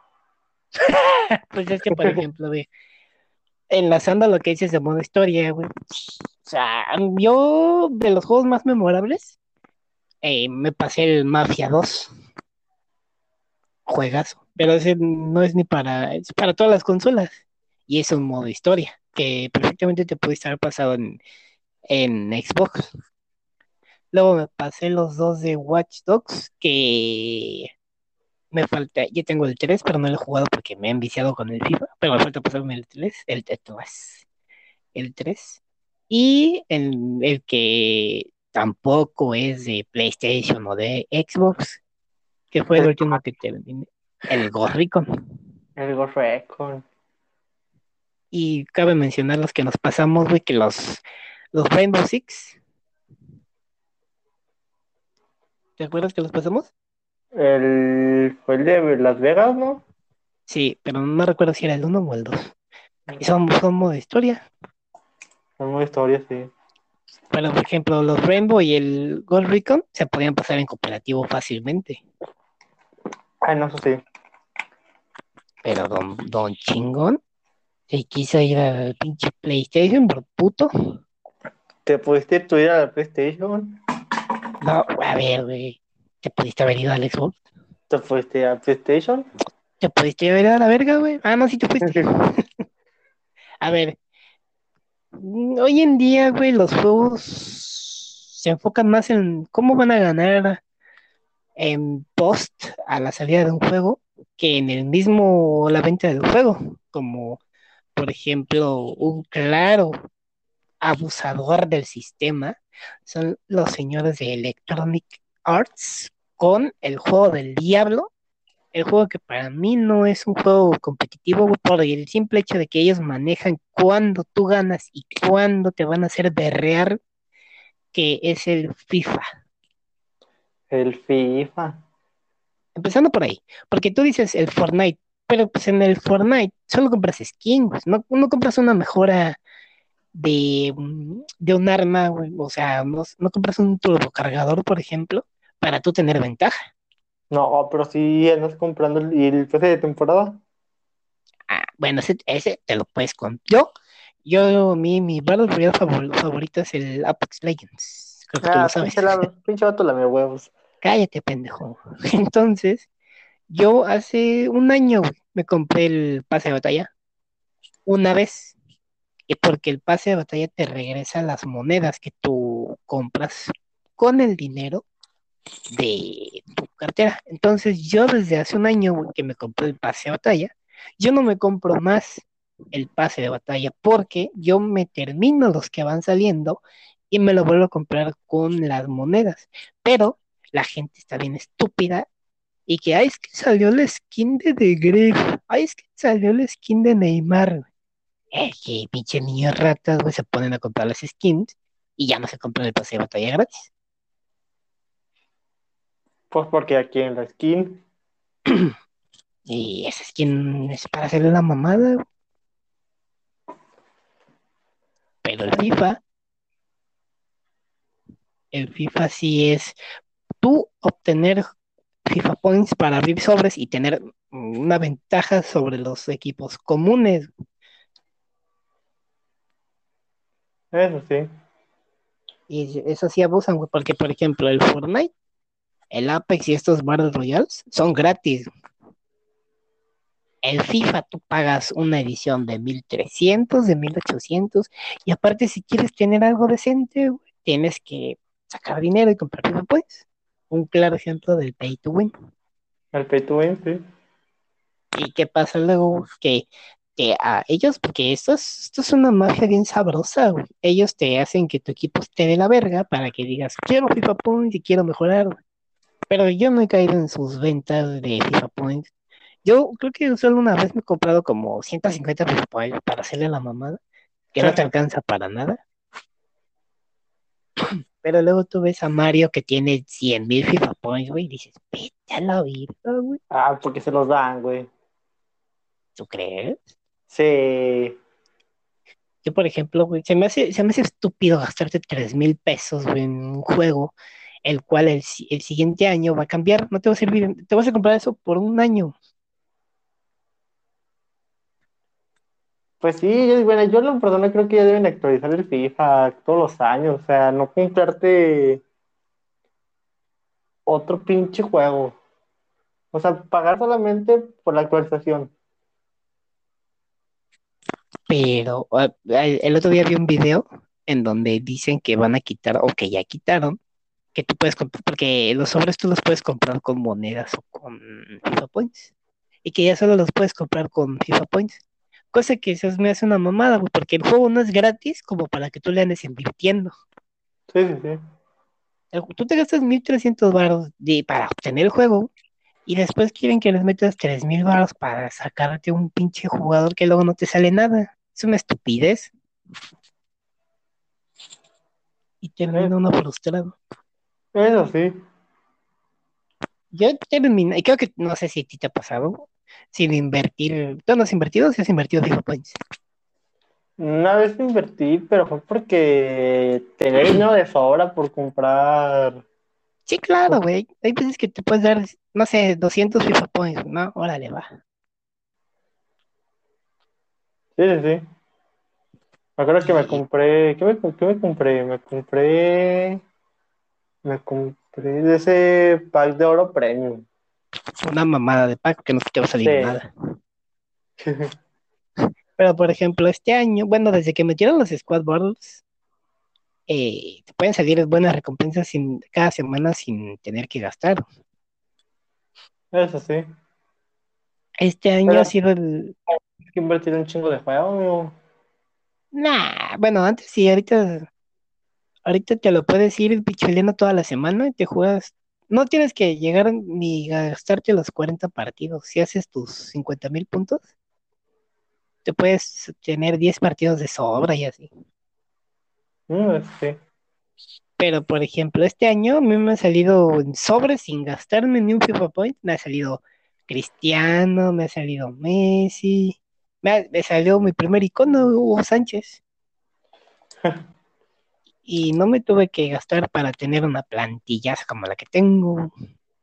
pues es que, por ejemplo, güey, enlazando lo que dices de modo historia, güey, o sea, yo de los juegos más memorables, eh, me pasé el Mafia 2, juegazo, pero ese no es ni para, es para todas las consolas, y es un modo historia, que perfectamente te pudiste haber pasado en, en Xbox. Luego me pasé los dos de Watch Dogs, que me falta, ya tengo el 3, pero no lo he jugado porque me he enviciado con el FIFA, pero me falta pasarme el 3, el 3, el 3. Y el, el que tampoco es de PlayStation o de Xbox, que fue el último que terminé, el Gorricon. El Ghost Recon. Y cabe mencionar los que nos pasamos, güey, que los, los Rainbow Six. ¿Te acuerdas que los pasamos? El, fue el de Las Vegas, ¿no? Sí, pero no recuerdo si era el 1 o el 2. Y son, son modo historia. Es una historia, sí. Pero, por ejemplo, los Rainbow y el Ghost Recon se podían pasar en cooperativo fácilmente. Ay, no, eso sí. Pero Don, don Chingón se quiso ir al pinche PlayStation por puto. ¿Te pudiste ir a la PlayStation? No, a ver, güey. ¿Te pudiste haber ido al Xbox? ¿Te fuiste a PlayStation? ¿Te pudiste haber ido a la verga, güey? Ah, no, sí te fuiste. A ver, hoy en día, güey, los juegos se enfocan más en cómo van a ganar en post a la salida de un juego que en el mismo la venta del juego, como por ejemplo un claro abusador del sistema son los señores de Electronic Arts con el juego del diablo el juego que para mí no es un juego competitivo güey, por el simple hecho de que ellos manejan cuándo tú ganas y cuándo te van a hacer berrear, que es el FIFA. El FIFA. Empezando por ahí, porque tú dices el Fortnite, pero pues en el Fortnite solo compras skins, no, no compras una mejora de, mm, de un arma, güey, o sea, no, no compras un turbocargador, por ejemplo, para tú tener ventaja. No, pero sí andas comprando el, el PC de temporada. Ah, bueno, ese, ese te lo puedes con. Yo, yo, mi, mi Battle favorito es el Apex Legends. Creo que tú Ah, lo sabes. pinche, la, pinche vato la huevos. Cállate, pendejo. Entonces, yo hace un año me compré el pase de batalla. Una vez. Y porque el pase de batalla te regresa las monedas que tú compras con el dinero de tu cartera. Entonces, yo desde hace un año que me compré el pase de batalla, yo no me compro más el pase de batalla porque yo me termino los que van saliendo y me lo vuelvo a comprar con las monedas. Pero la gente está bien estúpida y que, ay, es que salió la skin de The Grave. ay, es que salió el skin de Neymar. Eh, que pinche niños ratas, se ponen a comprar las skins y ya no se compran el pase de batalla gratis. Pues porque aquí en la skin. Y esa skin es para hacerle la mamada. Pero el FIFA, el FIFA sí es tú obtener FIFA Points para abrir sobres y tener una ventaja sobre los equipos comunes. Eso sí. Y eso sí abusan, porque por ejemplo el Fortnite, el Apex y estos Battle Royales son gratis. El FIFA tú pagas una edición de 1300, de 1800 y aparte si quieres tener algo decente, tienes que sacar dinero y comprar FIFA Points. Un claro ejemplo del pay to win. El pay to win, sí. ¿Y qué pasa luego? Que, que a ellos, porque esto es, esto es una magia bien sabrosa, güey. Ellos te hacen que tu equipo esté de la verga para que digas, quiero FIFA Points y quiero mejorar, güey. Pero yo no he caído en sus ventas de FIFA Points. Yo creo que solo una vez me he comprado como 150 FIFA Points para hacerle la mamada, que no te alcanza para nada. Pero luego tú ves a Mario que tiene 100 mil FIFA Points, güey, y dices, vete a la vida, güey. Ah, porque se los dan, güey. ¿Tú crees? Sí. Yo, por ejemplo, güey, se me hace, se me hace estúpido gastarte 3 mil pesos güey, en un juego, el cual el, si- el siguiente año va a cambiar. No te va a servir, te vas a comprar eso por un año. Pues sí, yo, bueno, yo lo personal creo que ya deben actualizar el FIFA todos los años, o sea, no comprarte otro pinche juego. O sea, pagar solamente por la actualización. Pero ah, el el otro día vi un video en donde dicen que van a quitar, o que ya quitaron, que tú puedes comprar, porque los sobres tú los puedes comprar con monedas o con FIFA Points. Y que ya solo los puedes comprar con FIFA Points. Cosa que eso me hace una mamada, güey, porque el juego no es gratis como para que tú le andes invirtiendo. Sí, sí, sí. El- Tú te gastas 1300 baros de, para obtener el juego y después quieren que les metas 3000 baros para sacarte un pinche jugador que luego no te sale nada. Es una estupidez. Y termina uno frustrado. Eso sí. Yo terminé, creo que no sé si a ti te ha pasado, sin invertir. ¿Tú no has invertido o si has invertido FIFA Points? Una vez invertí, pero fue porque tenía dinero de sobra por comprar. Sí, claro, güey. Hay veces que te puedes dar, no sé, 200 FIFA Points, ¿no? Órale, va. Sí, sí, sí. Me acuerdo que me compré. ¿Qué me, qué me compré? Me compré. Me compré ese pack de oro premium. Una mamada de pack que no te va a salir Sí. nada. Pero, por ejemplo, este año, bueno, desde que metieron los Squad Battles, eh, te pueden salir buenas recompensas sin, cada semana sin tener que gastar. Eso sí. Este año Pero- ha sido el... Hay que invertir un chingo de juego, amigo. Nah, bueno, antes sí, ahorita, ahorita te lo puedes ir pichuleando toda la semana y te juegas. No tienes que llegar ni gastarte los 40 partidos. Si haces tus 50 mil puntos, te puedes tener 10 partidos de sobra y así. Mm, sí. Pero, por ejemplo, este año a mí me ha salido en sobre sin gastarme ni un FIFA Point. Me ha salido Cristiano, me ha salido Messi, me, ha- me salió mi primer icono, Hugo Sánchez. Y no me tuve que gastar para tener una plantillaza como la que tengo.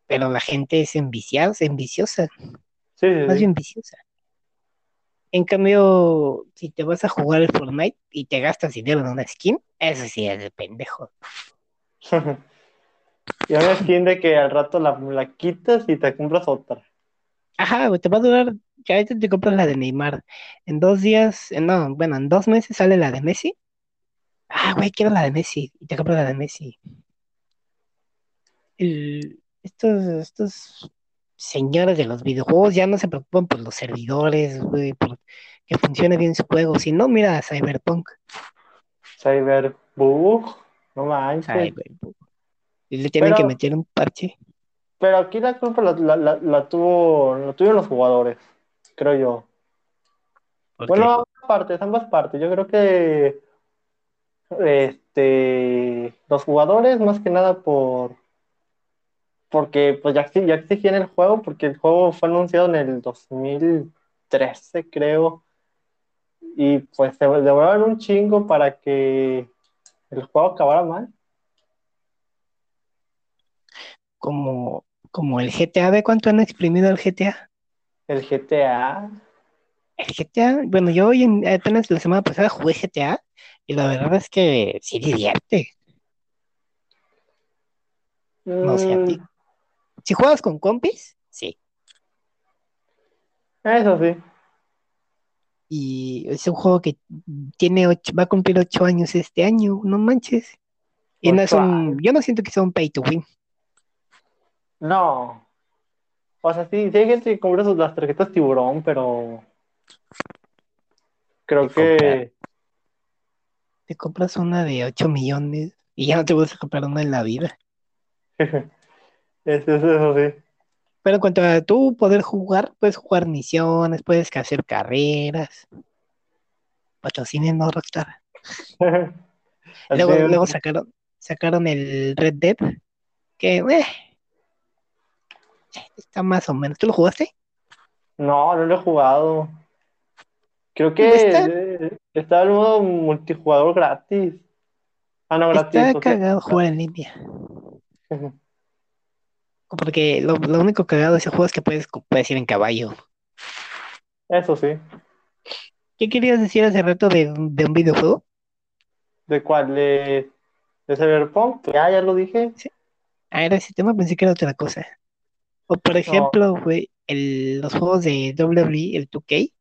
Pero la gente es enviciada, es enviciosa, Sí, sí, más bien viciosa. En cambio, si te vas a jugar el Fortnite y te gastas dinero en una skin, eso sí es de pendejo. Y una skin de que al rato la, la quitas y te compras otra. Ajá, te va a durar, que ahorita te compras la de Neymar. En dos días, no, bueno, en dos meses sale la de Messi. Ah, güey, quiero la de Messi. Y te compras la de Messi. El- estos, estos señores de los videojuegos ya no se preocupan por los servidores, güey, por que funcione bien su juego. Si no, mira a Cyberpunk. Cyberbug, no manches. Cyberpunk. Y le tienen que meter un parche. Pero aquí la culpa la, la, la, la tuvo, la tuvieron los jugadores. creo yo. Bueno, ambas partes, ambas partes. Yo creo que este, los jugadores, más que nada por porque pues ya, ya exigían el juego, porque el juego fue anunciado en el 2013, creo, y pues se demoraron un chingo para que el juego acabara mal. como, como el GTA, ¿de cuánto han exprimido el GTA? El GTA. El GTA, bueno, yo hoy en, apenas la semana pasada jugué GTA y la verdad es que sí divierte, no sé a mm, ti. Si juegas con compis, sí. eso sí. Y es un juego que tiene ocho, va a cumplir ocho años este año, no manches. Y no es un, yo no siento que sea un pay to win. No. O sea, sí, sí hay gente que compra sus, las tarjetas tiburón, pero creo que te compras una de 8 millones y ya no te vas a comprar una en la vida. es, es eso sí. Pero en cuanto a tú poder jugar, puedes jugar misiones, puedes hacer carreras. Patrocinen no Rockstar. Luego, luego sacaron, sacaron el Red Dead, que eh, está más o menos. ¿Tú lo jugaste? No, no lo he jugado. Creo que eh, está el modo multijugador gratis. Ah, no, gratis. Está o sea, cagado jugar en línea. Porque lo, lo único cagado de ese juego es que puedes, puedes ir en caballo. Eso sí. ¿Qué querías decir hace rato de, de un videojuego? ¿De cuál? ¿De, de Cyberpunk? Ya, ya lo dije. Ah, era ese tema, pensé que era otra cosa. O por ejemplo, güey, el- los juegos de WWE, el 2K,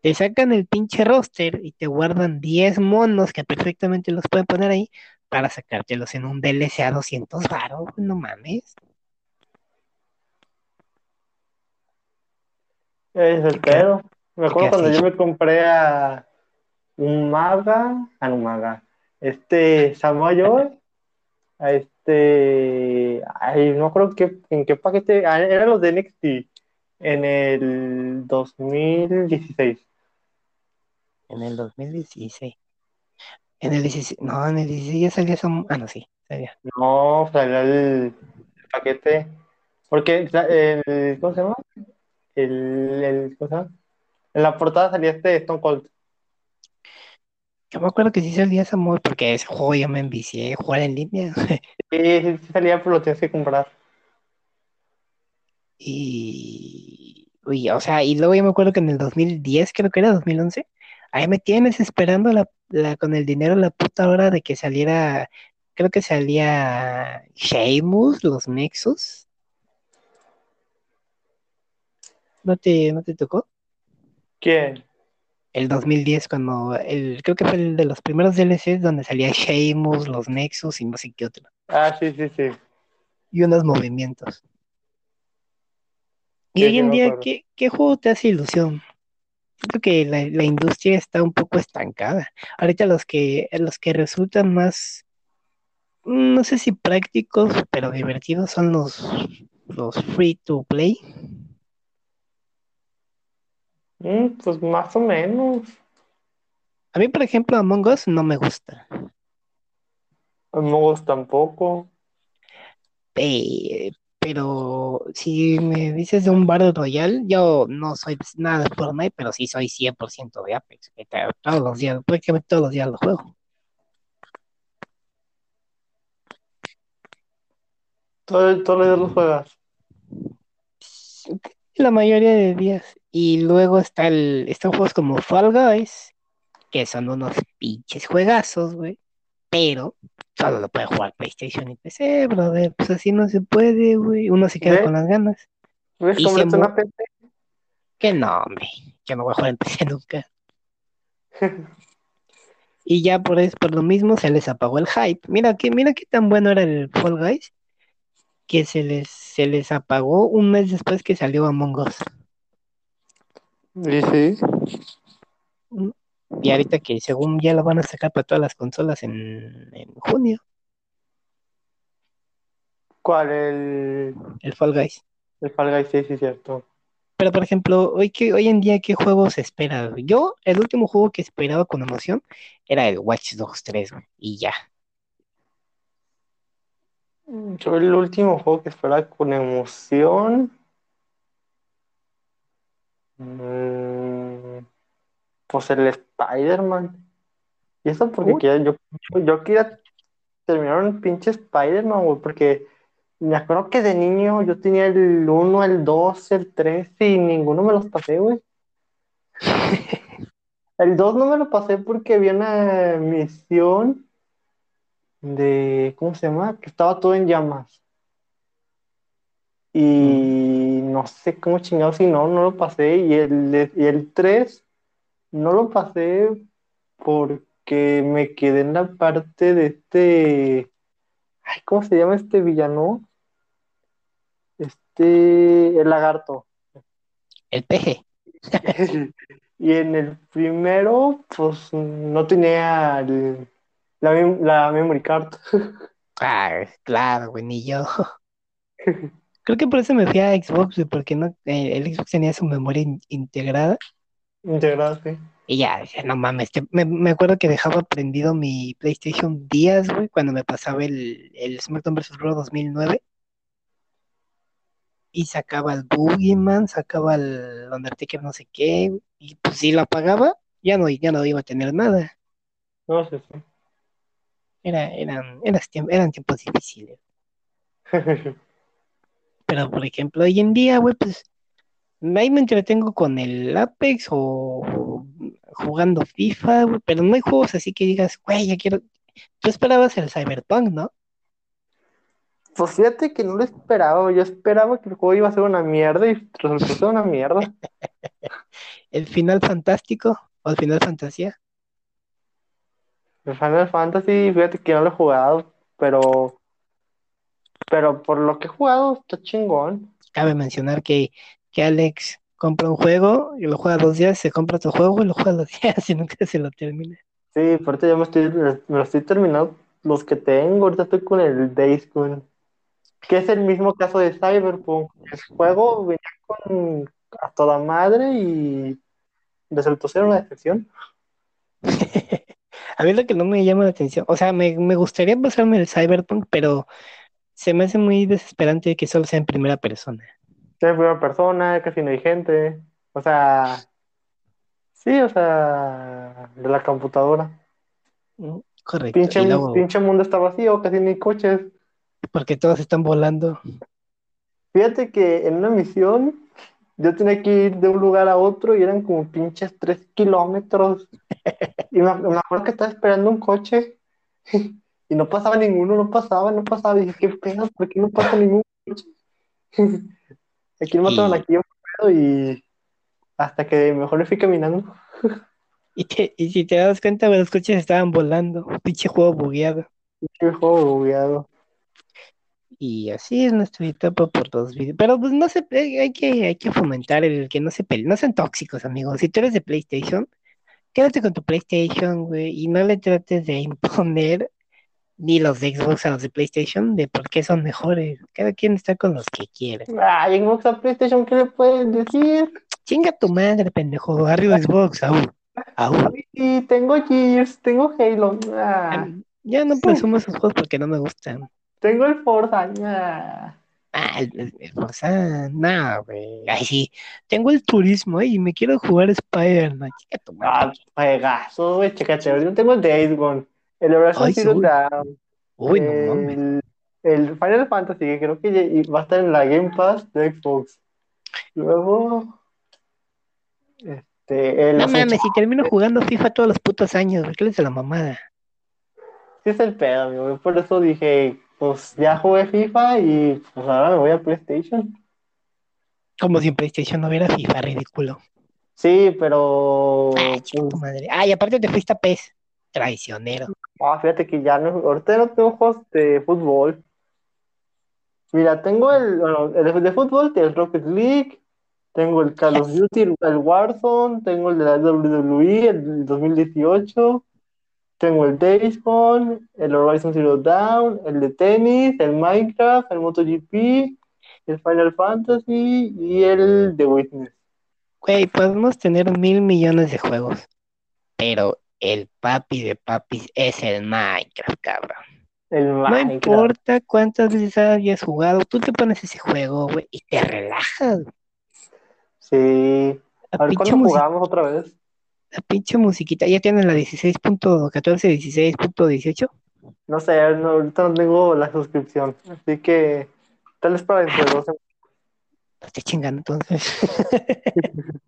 te sacan el pinche roster y te guardan 10 monos que perfectamente los pueden poner ahí para sacártelos en un DLC a 200 baros, no mames. Es el pedo. Me acuerdo cuando yo me compré a un maga, a un maga, este Samoa Joe, a este, ay, no creo que en qué paquete, ah, eran los de NXT en el 2016. En el 2016. En el 16, no, en el 16 ya salía Sam- Ah, no, sí, salía. No, salió el, paquete, porque el, ¿cómo se llama? El, el, ¿cómo se llama? En la portada salía este Stone Cold. Yo me acuerdo que sí salía Samuel porque ese juego ya me envicié, jugar en línea. Sí, sí, sí salía, pero lo tienes que comprar. Y, uy, o sea, y luego yo me acuerdo que en el 2010, creo que era 2011, ahí me tienes esperando la, la- con el dinero la puta hora de que saliera, creo que salía Sheamus, los Nexus. ¿No te, no te tocó? ¿Quién? El 2010, cuando, el, creo que fue el de los primeros DLCs donde salía Sheamus, los Nexus y no sé qué otro. Ah, sí, sí, sí. Y unos movimientos. Y Sí, hoy en día, acuerdo. ¿qué, qué juego te hace ilusión? Siento que la, la industria está un poco estancada. Ahorita los que, los que resultan más, mm, no sé si prácticos, pero divertidos son los, los free to play. Mm, pues más o menos. A mí, por ejemplo, Among Us no me gusta. No tampoco. Eh, pero si me dices de un Battle Royale, yo no soy nada de Fortnite, pero sí soy 100% de Apex. Todos los días, prácticamente todos los días lo juego. Todo, todos los días lo juegas. La mayoría de días. Y luego está el, están juegos como Fall Guys, que son unos pinches juegazos, güey. Pero solo lo puede jugar PlayStation y PC, brother. Pues así no se puede, güey. Uno se queda ¿Ves? con las ganas. ¿Ves? Se una PC. Que no, hombre. Yo no voy a jugar en PC nunca. Y ya por eso, por lo mismo se les apagó el hype. Mira que, mira qué tan bueno era el Fall Guys, que se les, se les apagó un mes después que salió Among Us. Y sí. Y ahorita que según ya lo van a sacar para todas las consolas en, en junio, ¿Cuál? El, el Fall Guys. el Fall Guys, sí, sí, cierto. Pero por ejemplo, hoy que hoy en día, ¿qué juegos esperas? güey? Yo, el último juego que esperaba con emoción era el Watch Dogs 3, güey, y ya. Yo el último juego que esperaba con emoción. mm, pues el Spider-Man. Y eso porque quería- yo, yo, yo quería terminar un pinche Spider-Man, güey, porque me acuerdo que de niño yo tenía el 1, el 2, el 3 y ninguno me los pasé, güey. El 2 no me lo pasé porque había una misión de, ¿cómo se llama? Que estaba todo en llamas. Y no sé cómo chingados si no, no lo pasé. Y el, y el 3 no lo pasé porque me quedé en la parte de este. Ay, ¿cómo se llama este villano? Este. El lagarto. El PG. Y en el primero, pues no tenía el- la, la memory card. Ah, claro, güey, ni yo. Creo que por eso me fui a Xbox, porque no, eh, el Xbox tenía su memoria in- integrada. Integrado, sí. Y ya, dije, no mames, te- me, me acuerdo que dejaba prendido mi PlayStation días, güey, cuando me pasaba el, el SmackDown vs. Raw 2009. Y sacaba el Boogeyman, sacaba el Undertaker no sé qué, y pues si lo apagaba, ya no, ya no iba a tener nada. No sé, sí. Era, eran, eran, eran tiempos difíciles. Pero, por ejemplo, hoy en día, güey, pues ahí me entretengo con el Apex o jugando FIFA, güey, pero no hay juegos así que digas, güey, ya quiero. Tú esperabas el Cyberpunk, ¿no? Pues fíjate que no lo esperaba. Yo esperaba que el juego iba a ser una mierda y resultó ser una mierda. El final fantástico o el final fantasía. El Final Fantasy, fíjate que no lo he jugado, pero, pero por lo que he jugado está chingón. Cabe mencionar que, que Alex compra un juego y lo juega dos días, se compra otro juego y lo juega dos días y nunca se lo termina. Sí, aparte ya me estoy, me lo estoy terminando los que tengo. Ahorita estoy con el Days Gone, que es el mismo caso de Cyberpunk. El juego venía con a toda madre y resultó ser una decepción. A mí lo que no me llama la atención, o sea, me, me gustaría pasarme el Cyberpunk, pero se me hace muy desesperante que solo sea en primera persona. En primera persona, casi no hay gente. O sea, sí, o sea, de la computadora. Mm, Correcto. Pinche, luego, pinche mundo está vacío, casi ni coches. porque todos están volando. Fíjate que en una misión yo tenía que ir de un lugar a otro y eran como pinches tres kilómetros. Y me, me acuerdo que estaba esperando un coche y no pasaba ninguno, no pasaba, no pasaba. Y dije, ¿qué pedo? ¿Por qué no pasa ningún coche? Aquí me mataron Y, aquí un pedo y hasta que mejor me fui caminando. y, te- y si te das cuenta, los coches estaban volando. Pinche juego bugueado. Qué juego bugueado. Y así es nuestra etapa por los videos. Pero pues no se, hay hay que, hay que fomentar el que no se peleen. No sean tóxicos, amigos. Si tú eres de PlayStation, quédate con tu PlayStation, güey, y no le trates de imponer ni los de Xbox a los de PlayStation de por qué son mejores. Cada quien está con los que quiere. Ay, Xbox a PlayStation, ¿qué le puedes decir? Chinga tu madre, pendejo. Arriba Xbox, au. Au. Sí, tengo Gears, tengo Halo, ah, Ya no presumo esos juegos porque no me gustan. tengo el Forza, ah. Ah, el, Forza, no, güey. Ay, sí. Tengo el turismo, y me quiero jugar Spider-Man. Chinga tu Ah, madre. juegazo, güey, chécate, ahorita tengo el Days Gone, el Horizon Zero. Dawn, Uy, no mames. el, el Final Fantasy, que creo que va a estar en la Game Pass de Xbox. Luego, este, el No mames, si termino jugando FIFA todos los putos años, güey. ¿Qué les de la mamada? sí es el pedo, amigo, por eso dije, pues ya jugué FIFA y pues ahora me voy a PlayStation. Como si en PlayStation no hubiera FIFA, ridículo. Sí, pero Ay, pues, tu madre. Ay, aparte te fuiste a PES. Traicionero. Ah, fíjate que ya no, ahorita no tengo juegos de fútbol. Mira, tengo el, bueno, el de fútbol, el Rocket League, tengo el Call of Duty, el, Warzone, tengo el de la WWE, el 2018, tengo el Gone, el Horizon Zero Dawn, el de tenis, el Minecraft, el MotoGP, el Final Fantasy y el The Witness. Güey, podemos tener mil millones de juegos, pero el papi de papis es el Minecraft, cabrón. El No Minecraft. importa cuántas veces hayas jugado, tú te pones ese juego, güey, y te relajas. Sí. A ver, ¿cuándo jugamos otra vez? la pinche musiquita, ya tienes la 16.14, 16.18. No sé, no, ahorita no tengo la suscripción. Así que tal vez para dentro de dos. No estoy chingando entonces.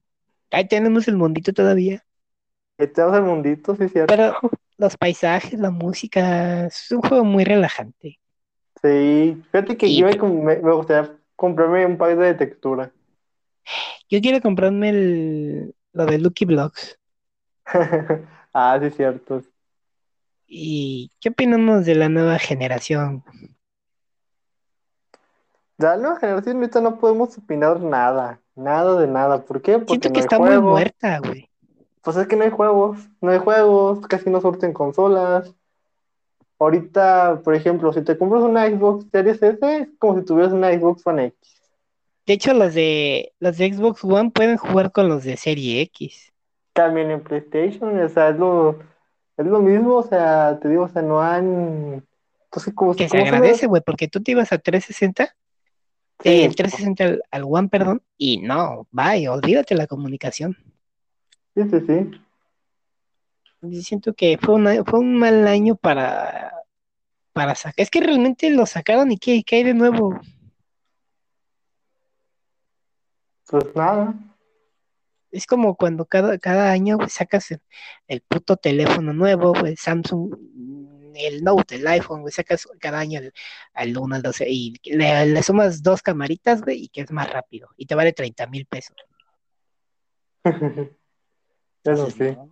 Ahí tenemos el mundito todavía. Estamos el mundito, sí, cierto. Pero los paisajes, la música, es un juego muy relajante. Sí, fíjate que Y- yo me, gustaría comprarme un pack de textura. Yo quiero comprarme el, lo de Lucky Blocks. ah, sí, cierto. ¿Y qué opinamos de la nueva generación? De la nueva generación ahorita no podemos opinar nada, nada de nada. ¿Por qué? Porque Siento no que hay está muy muerta, güey. Pues es que no hay juegos, no hay juegos, casi no surten consolas. Ahorita, por ejemplo, si te compras una Xbox Series S, es como si tuvieras una Xbox One X. De hecho, los de los de Xbox One pueden jugar con los de Serie X. También en PlayStation, o sea, es lo, es lo mismo, o sea, te digo, o sea, no han... Pues que como, Que se agradece, güey, porque tú te ibas a 360, Sí, eh, el 360 al, al One, perdón, y no, vaya, olvídate la comunicación. Sí, sí, sí. Yo siento que fue, una- fue un mal año para, para sacar. Es que realmente lo sacaron y ¿qué, qué hay de nuevo? Pues nada. Es como cuando cada, cada año sacas el, el puto teléfono nuevo, güey, Samsung, el Note, el iPhone, sacas cada año el, al 1, al 12 y le, le sumas dos camaritas, güey, y que es más rápido y te vale 30 mil pesos. Eso sí. ¿no?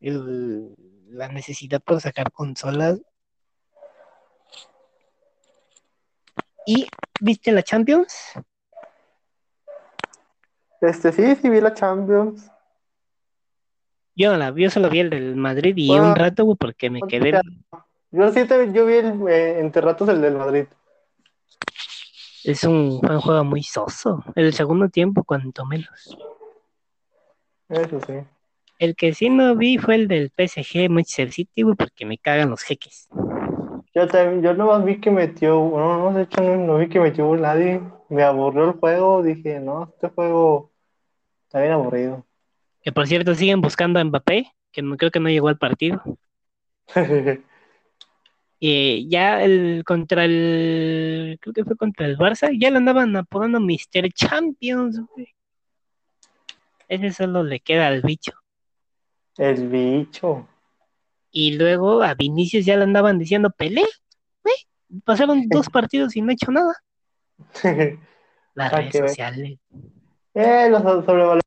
El- la necesidad por sacar consolas. ¿Y viste la Champions? Este, sí, sí vi la Champions. Yo no la vi, yo solo vi el del Madrid y Bueno, un rato, güey, porque me quedé. Yo sí te, yo vi el, eh, entre ratos el del Madrid. Es un juego muy soso. El segundo tiempo, cuanto menos. Eso sí. El que sí no vi fue el del PSG Manchester City, güey, porque me cagan los jeques. Yo también, yo nomás vi que metió, no, no, de hecho no, no vi que metió nadie. Me aburrió el juego, dije, no, este juego está bien aburrido. Que por cierto siguen buscando a Mbappé, que no, creo que no llegó al partido. Y ya el contra el, creo que fue contra el Barça, ya lo andaban apodando Mr. Champions, güey. Ese solo le queda al bicho. El bicho. Y luego a Vinicius ya le andaban diciendo Pelé. Pasaron dos partidos y no ha hecho nada. Las Ah, redes sociales. eh, los sobrevalorados.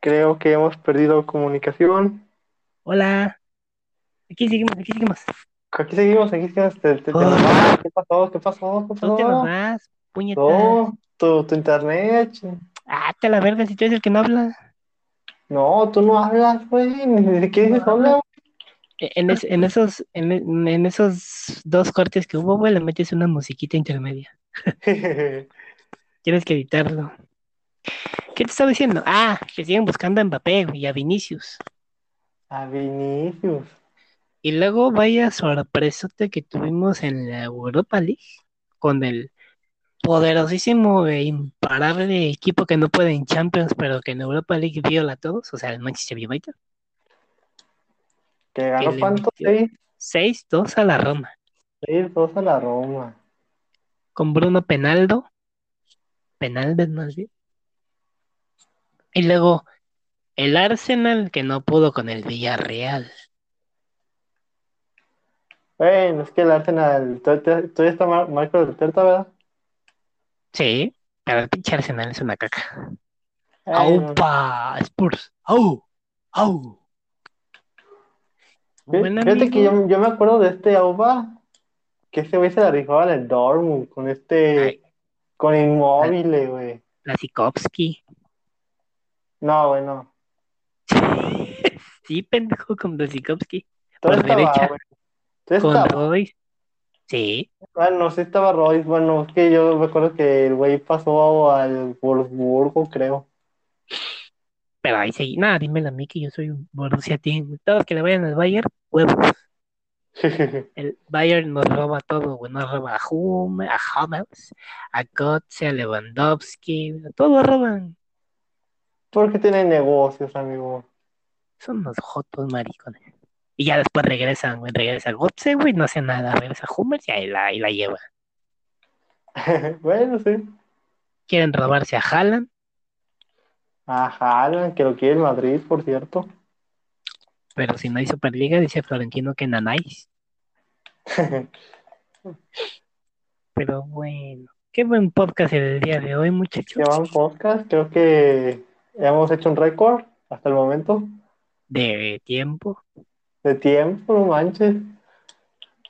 Creo que hemos perdido comunicación. Hola. Aquí seguimos, aquí seguimos. Aquí seguimos, aquí seguimos. Te, te- te Oh. vas. ¿Qué pasó? ¿Qué pasó? ¿Qué ¿Dónde nos pasó? vas? Puñetas. No, tu, tu internet. Ah, te la verga si tú eres el que no habla. No, tú no hablas, güey. Ni siquiera dices No hola. En, es- en esos, en, en esos dos cortes que hubo, güey, le metes una musiquita intermedia. Tienes que editarlo. ¿Qué te estaba diciendo? Ah, que siguen buscando a Mbappé y a Vinicius. A Vinicius. Y luego vaya sorpresote que tuvimos en la Europa League con el poderosísimo e imparable equipo que no puede en Champions, pero que en Europa League viola a todos, o sea, el Manchester United. Que ganó le cuánto? metió- Seis, 6-2 a la Roma, seis, dos a la Roma. con Bruno Penaldo. Penaldo más bien. Y luego el Arsenal que no pudo con el Villarreal. Bueno, es que el Arsenal, todavía está Mar- Marco Arteta, ¿verdad? Sí, pero el pinche Arsenal es una caca. ¡Aupa! Spurs. ¡Au! ¡Au! fíjate que yo, yo me acuerdo de este Auba, que ese güey se la rifaba en el Dortmund, con este, Ay, con la, Inmóvil, güey. la Sikovsky. No, güey, no. Sí, pendejo, con Blasikowski. Todo Por estaba, derecha, güey. Todo con. Royce. Sí, Bueno, sí estaba Royce. Bueno, es que yo me acuerdo que el güey pasó al Wolfsburgo, creo. pero ahí sí. Nada, dímelo a mí que yo soy un Borussia Team. Todos que le vayan al Bayern, huevos. El Bayern nos roba todo, güey. Nos roba a Hummels, a Hummels, a Götze, a Lewandowski. Todos roban. Porque tienen negocios, amigo. Son unos jotos maricones. Y ya después regresan, güey. Regresa Götze, güey. No hace nada. Regresa Hummels y ahí la, ahí la lleva. Bueno, sí. Quieren robarse a Haaland. A Haaland, que lo quiere el Madrid, por cierto. Pero si no hay Superliga, dice Florentino que nanáis. Pero bueno, qué buen podcast el día de hoy, muchachos. Llevan podcast, creo que hemos hecho un récord hasta el momento De tiempo. de tiempo, no manches.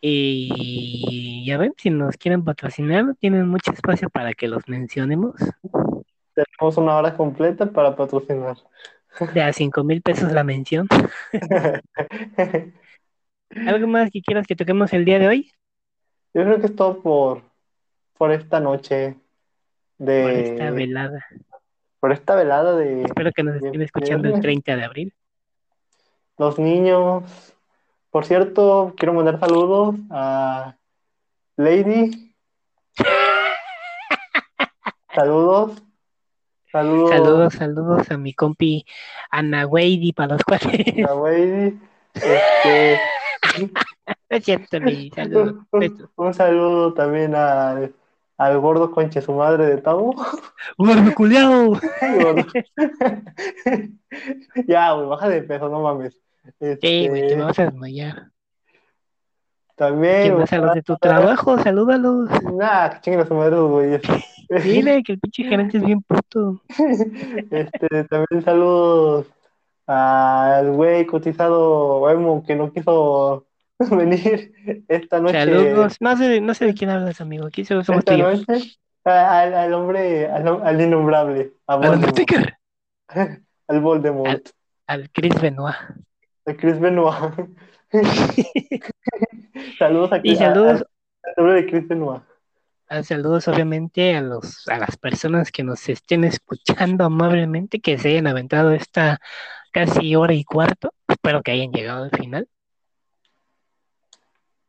Y ya ven, si nos quieren patrocinar, tienen mucho espacio para que los mencionemos. Tenemos una hora completa para patrocinar. De a cinco mil pesos la mención. ¿Algo más que quieras que toquemos el día de hoy? Yo creo que es todo por, por esta noche Por esta de velada. Por esta velada de Espero que nos estén escuchando el viernes. 30 de abril. Los niños. Por cierto, quiero mandar saludos a Lady. Saludos. Saludos Saludos, saludos a mi compi Ana Weidi para los cuales. a Lady. Este, es cierto, Lady, saludos. un, un saludo también al, al gordo conche su madre de Tabo. ¡Gordo culiao! Gordo. Ya, güey, baja de peso, no mames. Sí, güey, te Este, vas a desmayar. también, ¿Quién más a los de tu trabajo? Salúdalos. Nah, que chinguen a su madre güeyes. Dile que el pinche gerente es bien puto. Este, también saludos al güey cotizado Emo que no quiso venir esta noche. Saludos. No sé, de- no sé de quién hablas, amigo. Aquí solo somos Esta tíos. noche al, al hombre, al, al innombrable, a Al Voldemort. Al Voldemort, Al Chris Benoit. a Chris Benoit. Saludos a Y a- saludos, al nombre de Chris Benoit. ah, saludos obviamente a los, a las personas que nos estén escuchando amablemente, que se hayan aventado esta casi hora y cuarto. Espero que hayan llegado al final.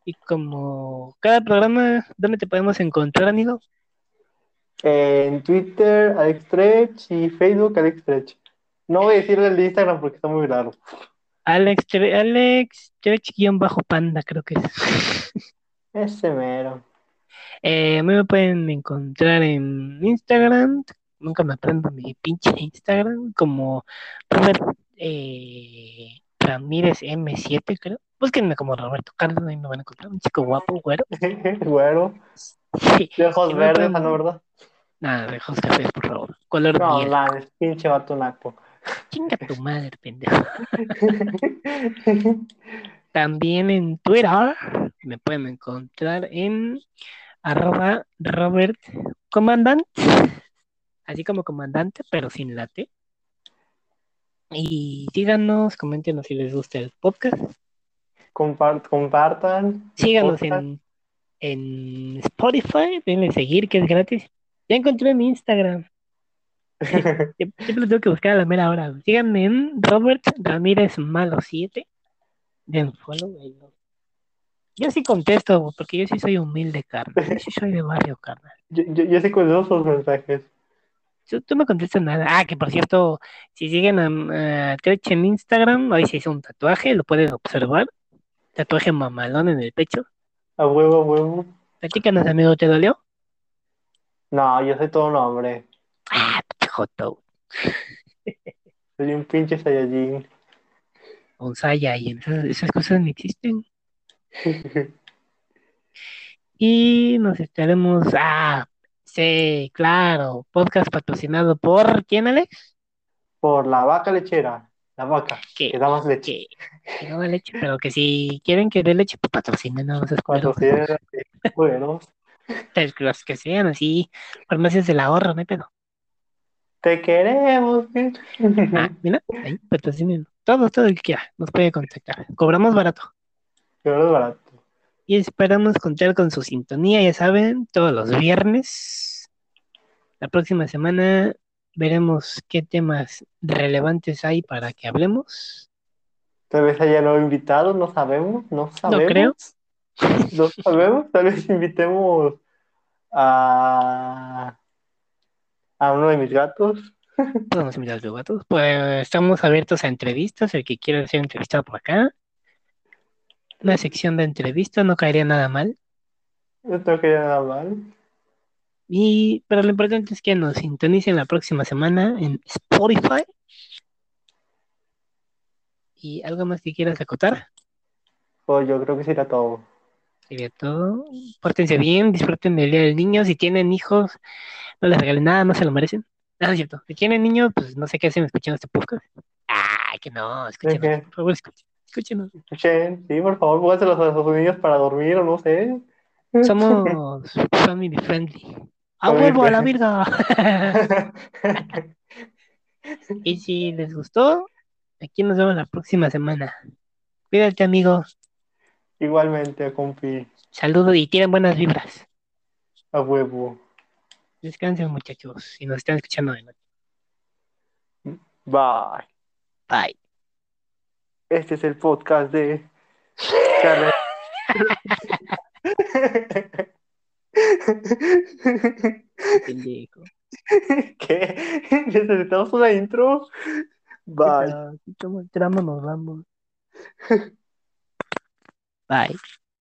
Y como cada programa, ¿dónde te podemos encontrar, amigo? En Twitter, Alex Stretch y Facebook, Alex Stretch. No voy a decirle el de Instagram porque está muy raro. Alex, Alex, bajo panda, creo que es. Ese mero. Eh, a mí me pueden encontrar en Instagram, nunca me aprendo mi pinche Instagram, como Robert eh, Ramírez M7, creo. Búsquenme como Roberto Carlos, ahí me van a encontrar, un chico guapo, güero. Güero. Sí, De ojos Y verdes, pueden- ¿ah, no, verdad? nada, de ojos cafés, por favor. Color No, miel. mames, pinche vato naco. Chinga tu madre, pendejo. También en Twitter me pueden encontrar en arroba Robert Comandante, así como comandante, pero sin late. Y síganos, coméntenos si les gusta el podcast. Compart- compartan. Síganos podcast. en, en Spotify, denle seguir, que es gratis. Ya encontré mi Instagram. Sie- Siempre lo tengo que buscar a la mera hora. Síganme en Robert Ramírez Malo 7. Den follow. Yo sí contesto, porque yo sí soy humilde, carnal. Yo sí soy de barrio, carnal. Yo, yo, yo sí conozco sus mensajes. Tú, tú no contestas nada. Ah, que por cierto, si siguen a, a Trech en Instagram, hoy se hizo un tatuaje, lo pueden observar. Tatuaje mamalón en el pecho. A huevo, a huevo. Platícanos, amigo, ¿te dolió? No, yo soy todo un hombre. Ah, joto. Soy un pinche Saiyajin. Un y esas, esas cosas no existen. Y nos estaremos. Ah, Sí, claro. Podcast patrocinado por ¿quién, Alex? Por la vaca lechera. La vaca, Que, que da más leche. que, que no da leche, pero que si quieren que dé leche, pues patrocinen, no culero. Patrocina, bueno, Los que sean así, farmacias del ahorro, no hay pedo. te queremos. ¿eh? Ah, mira, ahí, patrocinen. Todo, todo el que quiera, nos puede contactar. Cobramos barato. Es barato. Y esperamos contar con su sintonía, ya saben, todos los viernes. La próxima semana veremos qué temas relevantes hay para que hablemos. Tal vez haya nuevo invitado, no sabemos, no sabemos. creo. No sabemos, tal vez invitemos a, a uno de mis gatos. Podemos invitar a los gatos. Pues estamos abiertos a entrevistas, el que quiera ser entrevistado por acá. Una sección de entrevistas no caería nada mal. No tengo que ir nada mal. Y, pero lo importante es que nos sintonicen la próxima semana en Spotify. ¿Y algo más que quieras acotar? Pues yo creo que será todo. Sería todo. Pórtense bien, disfruten del Día del Niño. Si tienen hijos, no les regalen nada, no se lo merecen. No, es cierto. Si tienen niños, pues no sé qué hacen escuchando este podcast. Ah, que no, escúchenos, qué? por favor, escuchen. Escúchenos. Escuchen, sí, por favor, pónganselos a sus niños para dormir o no sé. Somos family friendly. ¡A huevo a la virga! Y si les gustó, aquí nos vemos la próxima semana. Cuídate, amigo. Igualmente, compi, Saludos y tienen buenas vibras. a huevo. Descansen, muchachos, si nos están escuchando de noche. Bye. Bye. Este es el podcast de Carla. Pendejo. ¿Qué? ¿Necesitamos una intro? Bye. Como el tramo nos vamos. Bye.